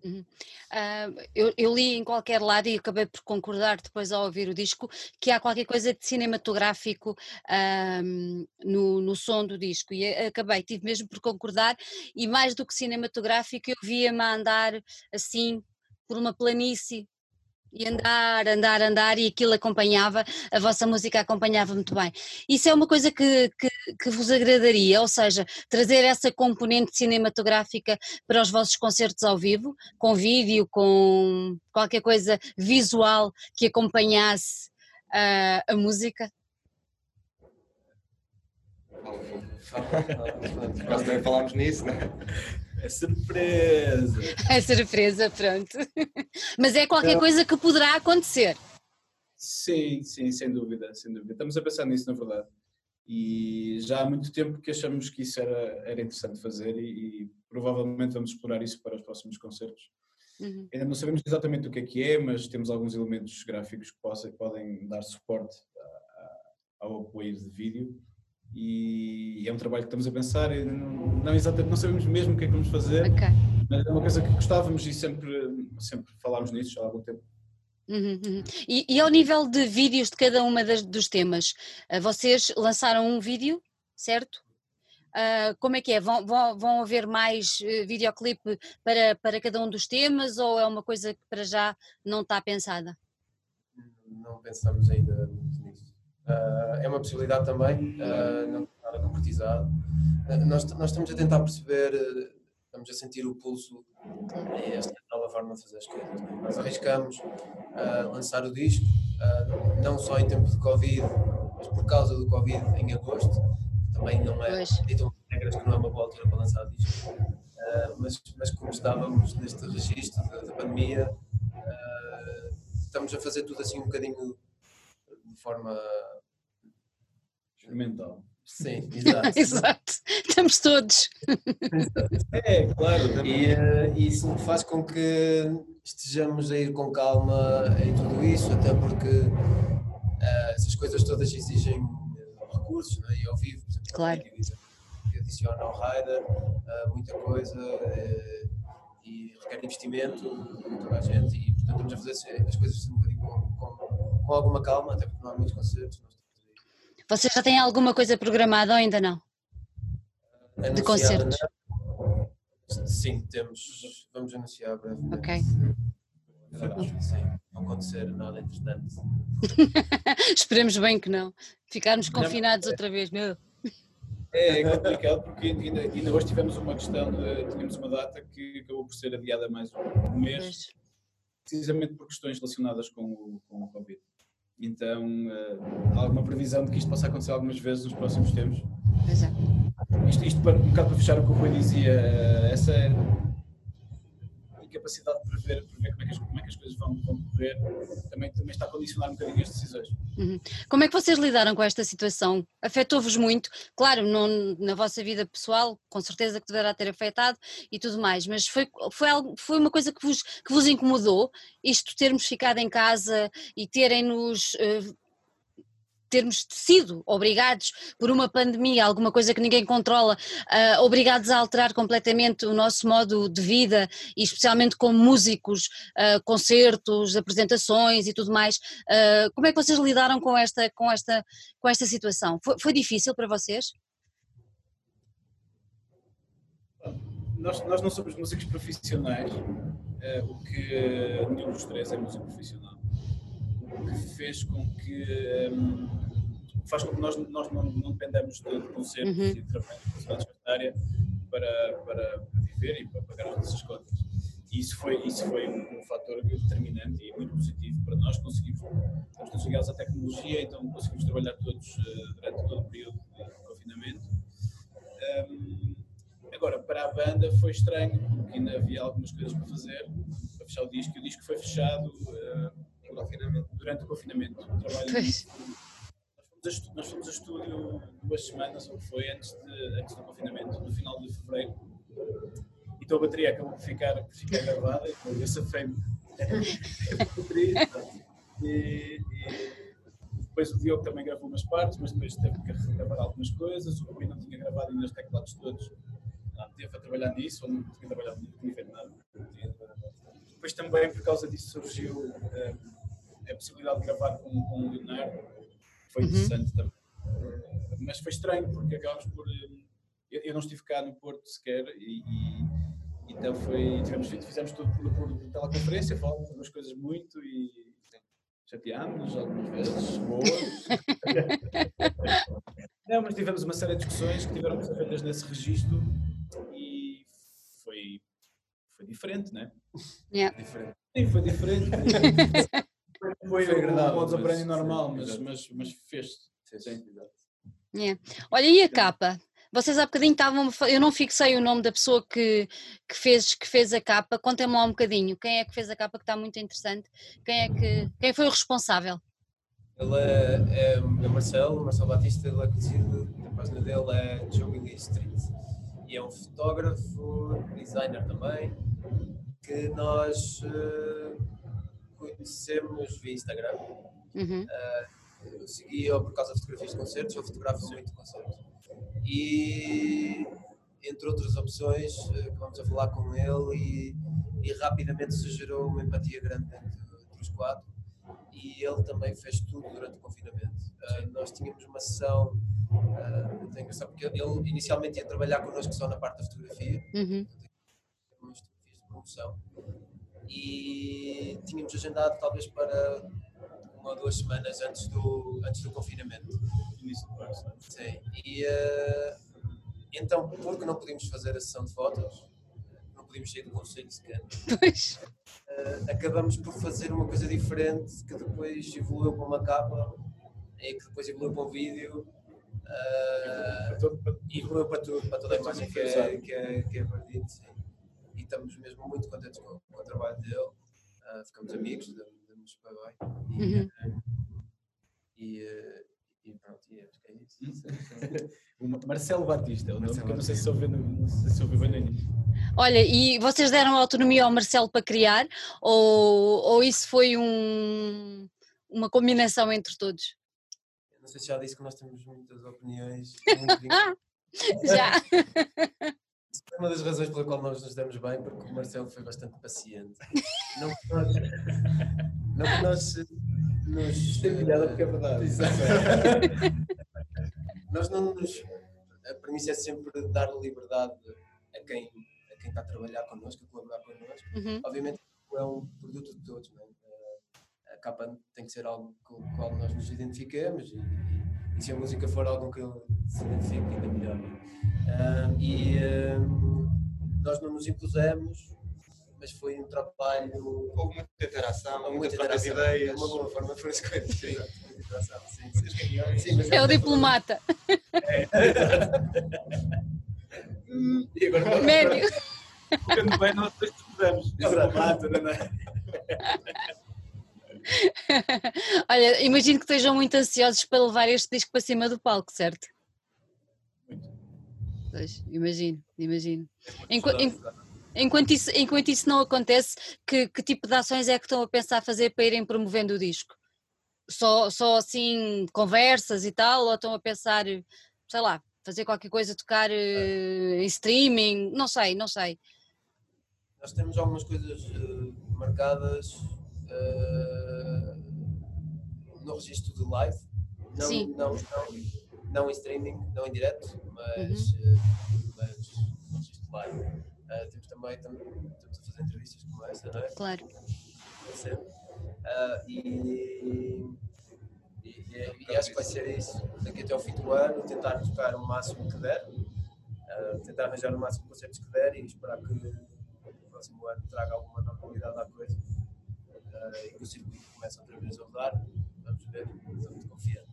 Uhum. Uh, eu, eu, li em qualquer lado e acabei por concordar depois ao ouvir o disco que há qualquer coisa de cinematográfico uh, no, no som do disco e acabei, tive mesmo por concordar e mais do que cinematográfico eu via-me a andar assim por uma planície e andar, andar, andar e aquilo acompanhava, a vossa música acompanhava muito bem. Isso é uma coisa que, que, que, vos agradaria, ou seja, trazer essa componente cinematográfica para os vossos concertos ao vivo, com vídeo, com qualquer coisa visual que acompanhasse uh, a música? Nós também falámos nisso, né? É surpresa! É surpresa, pronto. Mas é qualquer coisa que poderá acontecer. Sim, sim, sem dúvida, sem dúvida. Estamos a pensar nisso, na verdade. E já há muito tempo que achamos que isso era, era interessante fazer e, e provavelmente vamos explorar isso para os próximos concertos. Uhum. Ainda não sabemos exatamente o que é que é, mas temos alguns elementos gráficos que possam, podem dar suporte ao apoio de vídeo e é um trabalho que estamos a pensar, não, não, exatamente, não sabemos mesmo o que é que vamos fazer, okay. mas é uma coisa que gostávamos e sempre, sempre falámos nisso já há algum tempo. Uhum, uhum. E, e, ao nível de vídeos de cada uma das, dos temas, eh, vocês lançaram um vídeo, certo? Uh, como é que é? Vão, vão, vão haver mais uh, videoclipe para, para cada um dos temas ou é uma coisa que para já não está pensada? Não pensamos ainda é uma possibilidade também, uh, não nada concretizado. Uh, nós, nós estamos a tentar perceber, estamos a sentir o pulso e esta nova forma de fazer as coisas. Nós arriscamos lançar o disco, não só em tempo de Covid, mas por causa do Covid em agosto, que também não é, ditam regras que não é uma boa altura para lançar o disco. mas, mas como estávamos neste registro da, da pandemia, estamos a fazer tudo assim um bocadinho forma experimental. Sim, exato. exato. Estamos todos. É, claro. E uh, isso faz com que estejamos a ir com calma em tudo isso, até porque uh, essas coisas todas exigem eh, recursos, né? e ao vivo, por exemplo, claro. adiciona ao rider uh, muita coisa e requer investimento, toda a gente, e portanto estamos a fazer as coisas um bocadinho com, com com alguma calma, até porque não há muitos concertos. Vocês já têm alguma coisa programada ou ainda não? de concertos? Sim, temos. Vamos anunciar brevemente. Ok. Sim, não acontecer nada entretanto. Esperemos bem que não. Ficarmos confinados não, outra vez, meu. É, é complicado porque ainda, ainda hoje tivemos uma questão, de, tínhamos uma data que acabou por ser adiada mais um mês, precisamente por questões relacionadas com o, com o Covid. Então, uh, há alguma previsão de que isto possa acontecer algumas vezes nos próximos tempos? Pois é. Isto, isto para, um bocado para fechar o que o Rui dizia, uh, essa incapacidade de prever, prever como, é que as, como é que as coisas vão, vão correr também, também está a condicionar um bocadinho as decisões. Uhum. Como é que vocês lidaram com esta situação? Afetou-vos muito? Claro, não, na vossa vida pessoal, com certeza que deverá ter afetado e tudo mais, mas foi, foi, algo, foi uma coisa que vos, que vos incomodou, isto termos ficado em casa e terem-nos uh, termos sido obrigados por uma pandemia, alguma coisa que ninguém controla, uh, obrigados a alterar completamente o nosso modo de vida e especialmente como músicos, uh, concertos, apresentações e tudo mais. Uh, como é que vocês lidaram com esta, com esta, com esta situação? Foi, foi difícil para vocês? Nós, nós não somos músicos profissionais, o que nenhum dos três é músico profissional que fez com que um, faz com que nós, nós não, não dependamos de, de concertos uhum. e de trabalho de área para, para, viver e para pagar as nossas contas. E isso foi, isso foi um, um fator determinante e muito positivo para nós. Conseguimos, estamos todos ligados à tecnologia, então conseguimos trabalhar todos uh, durante todo o período de confinamento. Um, agora, para a banda foi estranho, porque ainda havia algumas coisas para fazer, para fechar o disco, o disco foi fechado. Uh, confinamento, durante o confinamento. Trabalho pois. Nós fomos a estúdio duas semanas, ou foi antes, de, antes do confinamento, no final de fevereiro. Então a bateria acabou por ficar, por ficar gravada, e eu safei-me e, e depois o Diogo também gravou umas partes, mas depois teve que gravar algumas coisas. O Rui não tinha gravado ainda os teclados todos, não teve a trabalhar nisso, ou não tinha trabalhado, não tinha feito nada. Depois também, por causa disso, surgiu. Um, a possibilidade de gravar com, com o Leonardo, foi uhum. interessante uhum. também. Mas foi estranho, porque acabámos por. Eh, eu, eu, não estive cá no Porto sequer e, e então foi. Tivemos, fizemos tudo por, por teleconferência, falamos umas coisas muito e chateámos algumas vezes, boas. não, mas tivemos uma série de discussões que tiveram que ser feitas nesse registro e foi, foi diferente, não é? Yeah. Diferente. Sim, foi diferente. foi, foi agradável. Um modus normal, mas, mas, mas fez-se. Yeah. Olha, e a capa? Vocês há bocadinho estavam. Eu não fixei o nome da pessoa que, que, fez, que fez a capa. Contem-me lá um bocadinho. Quem é que fez a capa que está muito interessante? Quem é que. Quem foi o responsável? Ele é, é, é Marcelo, Marcelo Batista, ele é conhecido, a página dele é Jogging Street. E é um fotógrafo, designer também, que nós. Uh, conhecemos via Instagram. Uhum. Uh, eu segui-o por causa de fotografias de concertos, eu fotografo muito concertos. E entre outras opções, uh, vamos a falar com ele e, e rapidamente se gerou uma empatia grande entre, entre, os quatro. E ele também fez tudo durante o confinamento. Uh, nós tínhamos uma sessão, uh, engraçado porque ele inicialmente ia trabalhar connosco só na parte da fotografia, uhum. fotografias de promoção e tínhamos agendado talvez para uma ou duas semanas antes do, antes do confinamento. Início de março. Sim. E uh, então, porque não podíamos fazer a sessão de fotos, não podíamos sair do conselho sequer, pois. Uh, acabamos por fazer uma coisa diferente que depois evoluiu para uma capa e que depois evoluiu para um vídeo. Uh, e evoluiu para tudo, para toda a imagem que é, que é, que é verdade e estamos mesmo muito contentes com, com o trabalho dele. Uh, ficamos amigos, damos para bem. E, uhum. uh, e, e, pronto, e acho que é isso. Marcelo Batista, o nome que eu não sei se ouviu, não sei se bem. Olha, e vocês deram autonomia ao Marcelo para criar ou, ou isso foi um, uma combinação entre todos? não sei se já disse que nós temos muitas opiniões. já! uma das razões pela qual nós nos damos bem, porque o Marcelo foi bastante paciente. Não que nós, não que nós nos. Tem piada porque é verdade. nós não nos. A premissa é sempre dar liberdade a quem, a quem está a trabalhar connosco, a colaborar connosco. Uhum. Obviamente é um produto de todos, não é? A capa tem que ser algo com o qual nós nos identifiquemos e, e se a música for algo que eu se identifique, ainda melhor. Uh, e uh, nós não nos impusemos, mas foi um trabalho. Houve muita interação, Houve muita troca de ideias. Uma boa forma de pôr as coisas. Sim, muita interação, sim, sim. É o diplomata, E agora médio. ficando bem, nós depois discordamos. É verdade. Mata, não é? Olha, imagino que estejam muito ansiosos para levar este disco para cima do palco, certo? Muito. Pois, imagino, imagino. Enqu- en- enquanto, isso, enquanto isso não acontece, que, que tipo de ações é que estão a pensar fazer para irem promovendo o disco? Só, só assim, conversas e tal, ou estão a pensar, sei lá, fazer qualquer coisa, tocar eh, em streaming? Não sei, não sei. Nós temos algumas coisas eh, marcadas eh, no registro de live, não, Sim. não, não, não em streaming, não em direto, mas, Uhum. eh, mas no registro de live. Eh, temos também, tam- estamos a fazer entrevistas como essa, não é? Claro. Ser. Ah, e, e, e- e acho que vai ser isso. Daqui até ao fim do ano, tentar tocar o máximo que der, ah, tentar arranjar o máximo de concertos que der e esperar que o próximo ano traga alguma normalidade à coisa Ah, e que o circuito comece outra vez a rodar. Muito confiante.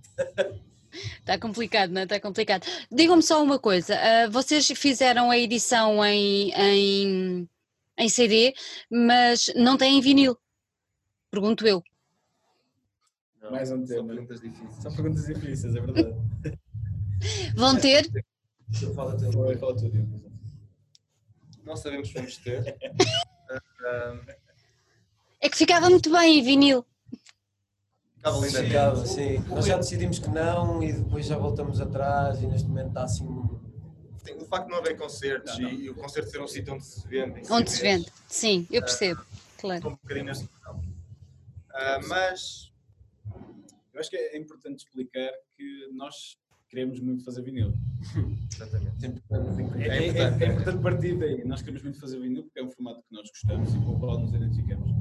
Está complicado, não é? Está complicado. Digam-me só uma coisa: ah, vocês fizeram a edição em, em, em CD, mas não têm vinil? Pergunto eu. Mais um São tema. perguntas difíceis. São perguntas difíceis, é verdade. Vão ter? Fala teu Fala fala tu. Não sabemos se vamos ter. É que ficava muito bem em vinil. Ficava linda. Ficava, sim. Nós já decidimos que não e depois já voltamos atrás e neste momento está assim. O facto de não haver concertos Não, não. E, o concerto ser um sítio onde se vende. Onde se vende? Sim, eu percebo. Claro. Estou um bocadinho nesta situação. Ah, mas Eu acho que é importante explicar que nós queremos muito fazer vinil. Exatamente. Sempre É, é- é- é importante partir daí. Nós queremos muito fazer vinil porque é um formato que nós gostamos e com o qual nos identificamos.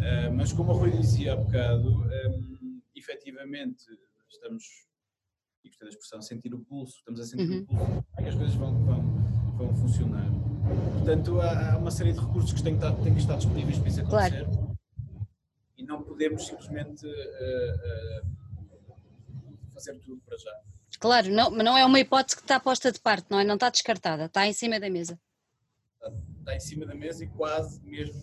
Ah, mas como o Rui dizia há bocado, um, efetivamente estamos, e gostei da expressão, a sentir o pulso, estamos a sentir Uhum. o pulso, como é que as coisas vão, vão, vão funcionar. Portanto, há, há uma série de recursos que têm que estar, têm que estar disponíveis para isso Claro. acontecer. E não podemos simplesmente ah, ah, fazer tudo para já. Claro, não, não é uma hipótese que está posta de parte, não é? Não está descartada, está em cima da mesa. está em cima da mesa e quase mesmo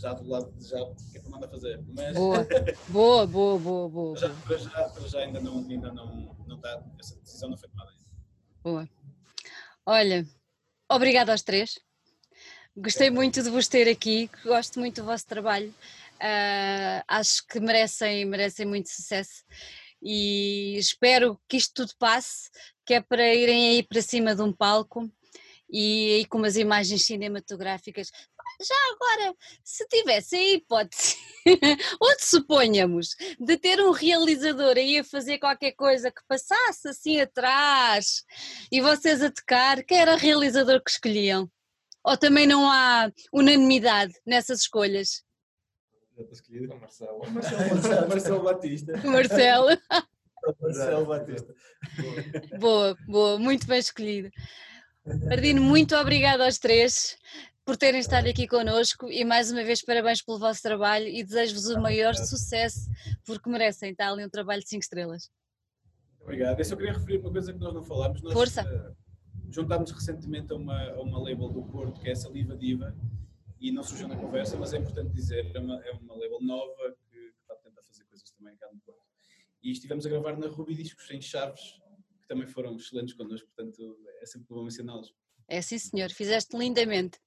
já do lado de já o que é que eu mando a fazer. Mas Boa, boa, boa, boa, boa. já, para, já, para já ainda não, ainda não, não está, essa decisão não foi tomada ainda. Boa. Olha, obrigada aos três. Gostei muito de vos ter aqui, gosto muito do vosso trabalho. Ah, acho que merecem, merecem muito sucesso e espero que isto tudo passe, que é para irem aí para cima de um palco e aí com umas imagens cinematográficas. Já agora, se tivesse a hipótese, ou suponhamos, de ter um realizador aí a fazer qualquer coisa que passasse assim atrás e vocês a tocar, quem era o realizador que escolhiam? Ou também não há unanimidade nessas escolhas? Está escolhido? O Marcelo. Marcelo, Marcelo Batista. Marcelo, Marcelo Batista. boa, boa, muito bem escolhido. Ardino, muito obrigada aos três por terem estado aqui connosco e mais uma vez parabéns pelo vosso trabalho e desejo-vos o maior sucesso porque merecem, está ali um trabalho de 5 estrelas. Obrigado. Eu só queria referir uma coisa que nós não falámos. Nós, Força. eh, juntámos recentemente a uma, a uma label do Porto, que é a Saliva Diva, e não surgiu na conversa, mas é importante dizer, é uma, é uma label nova que, que está a tentar fazer coisas também cá no Porto. E estivemos a gravar na Ruby Discos em Chaves, que também foram excelentes connosco, portanto é sempre bom mencioná-los. É sim senhor, fizeste lindamente.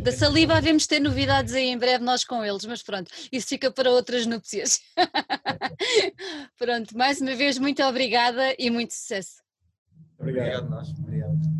Da saliva havemos ter novidades aí em breve nós com eles, mas pronto, isso fica para outras núpcias. pronto, mais uma vez muito obrigada e muito sucesso. Obrigado. Obrigado, nós. Obrigado.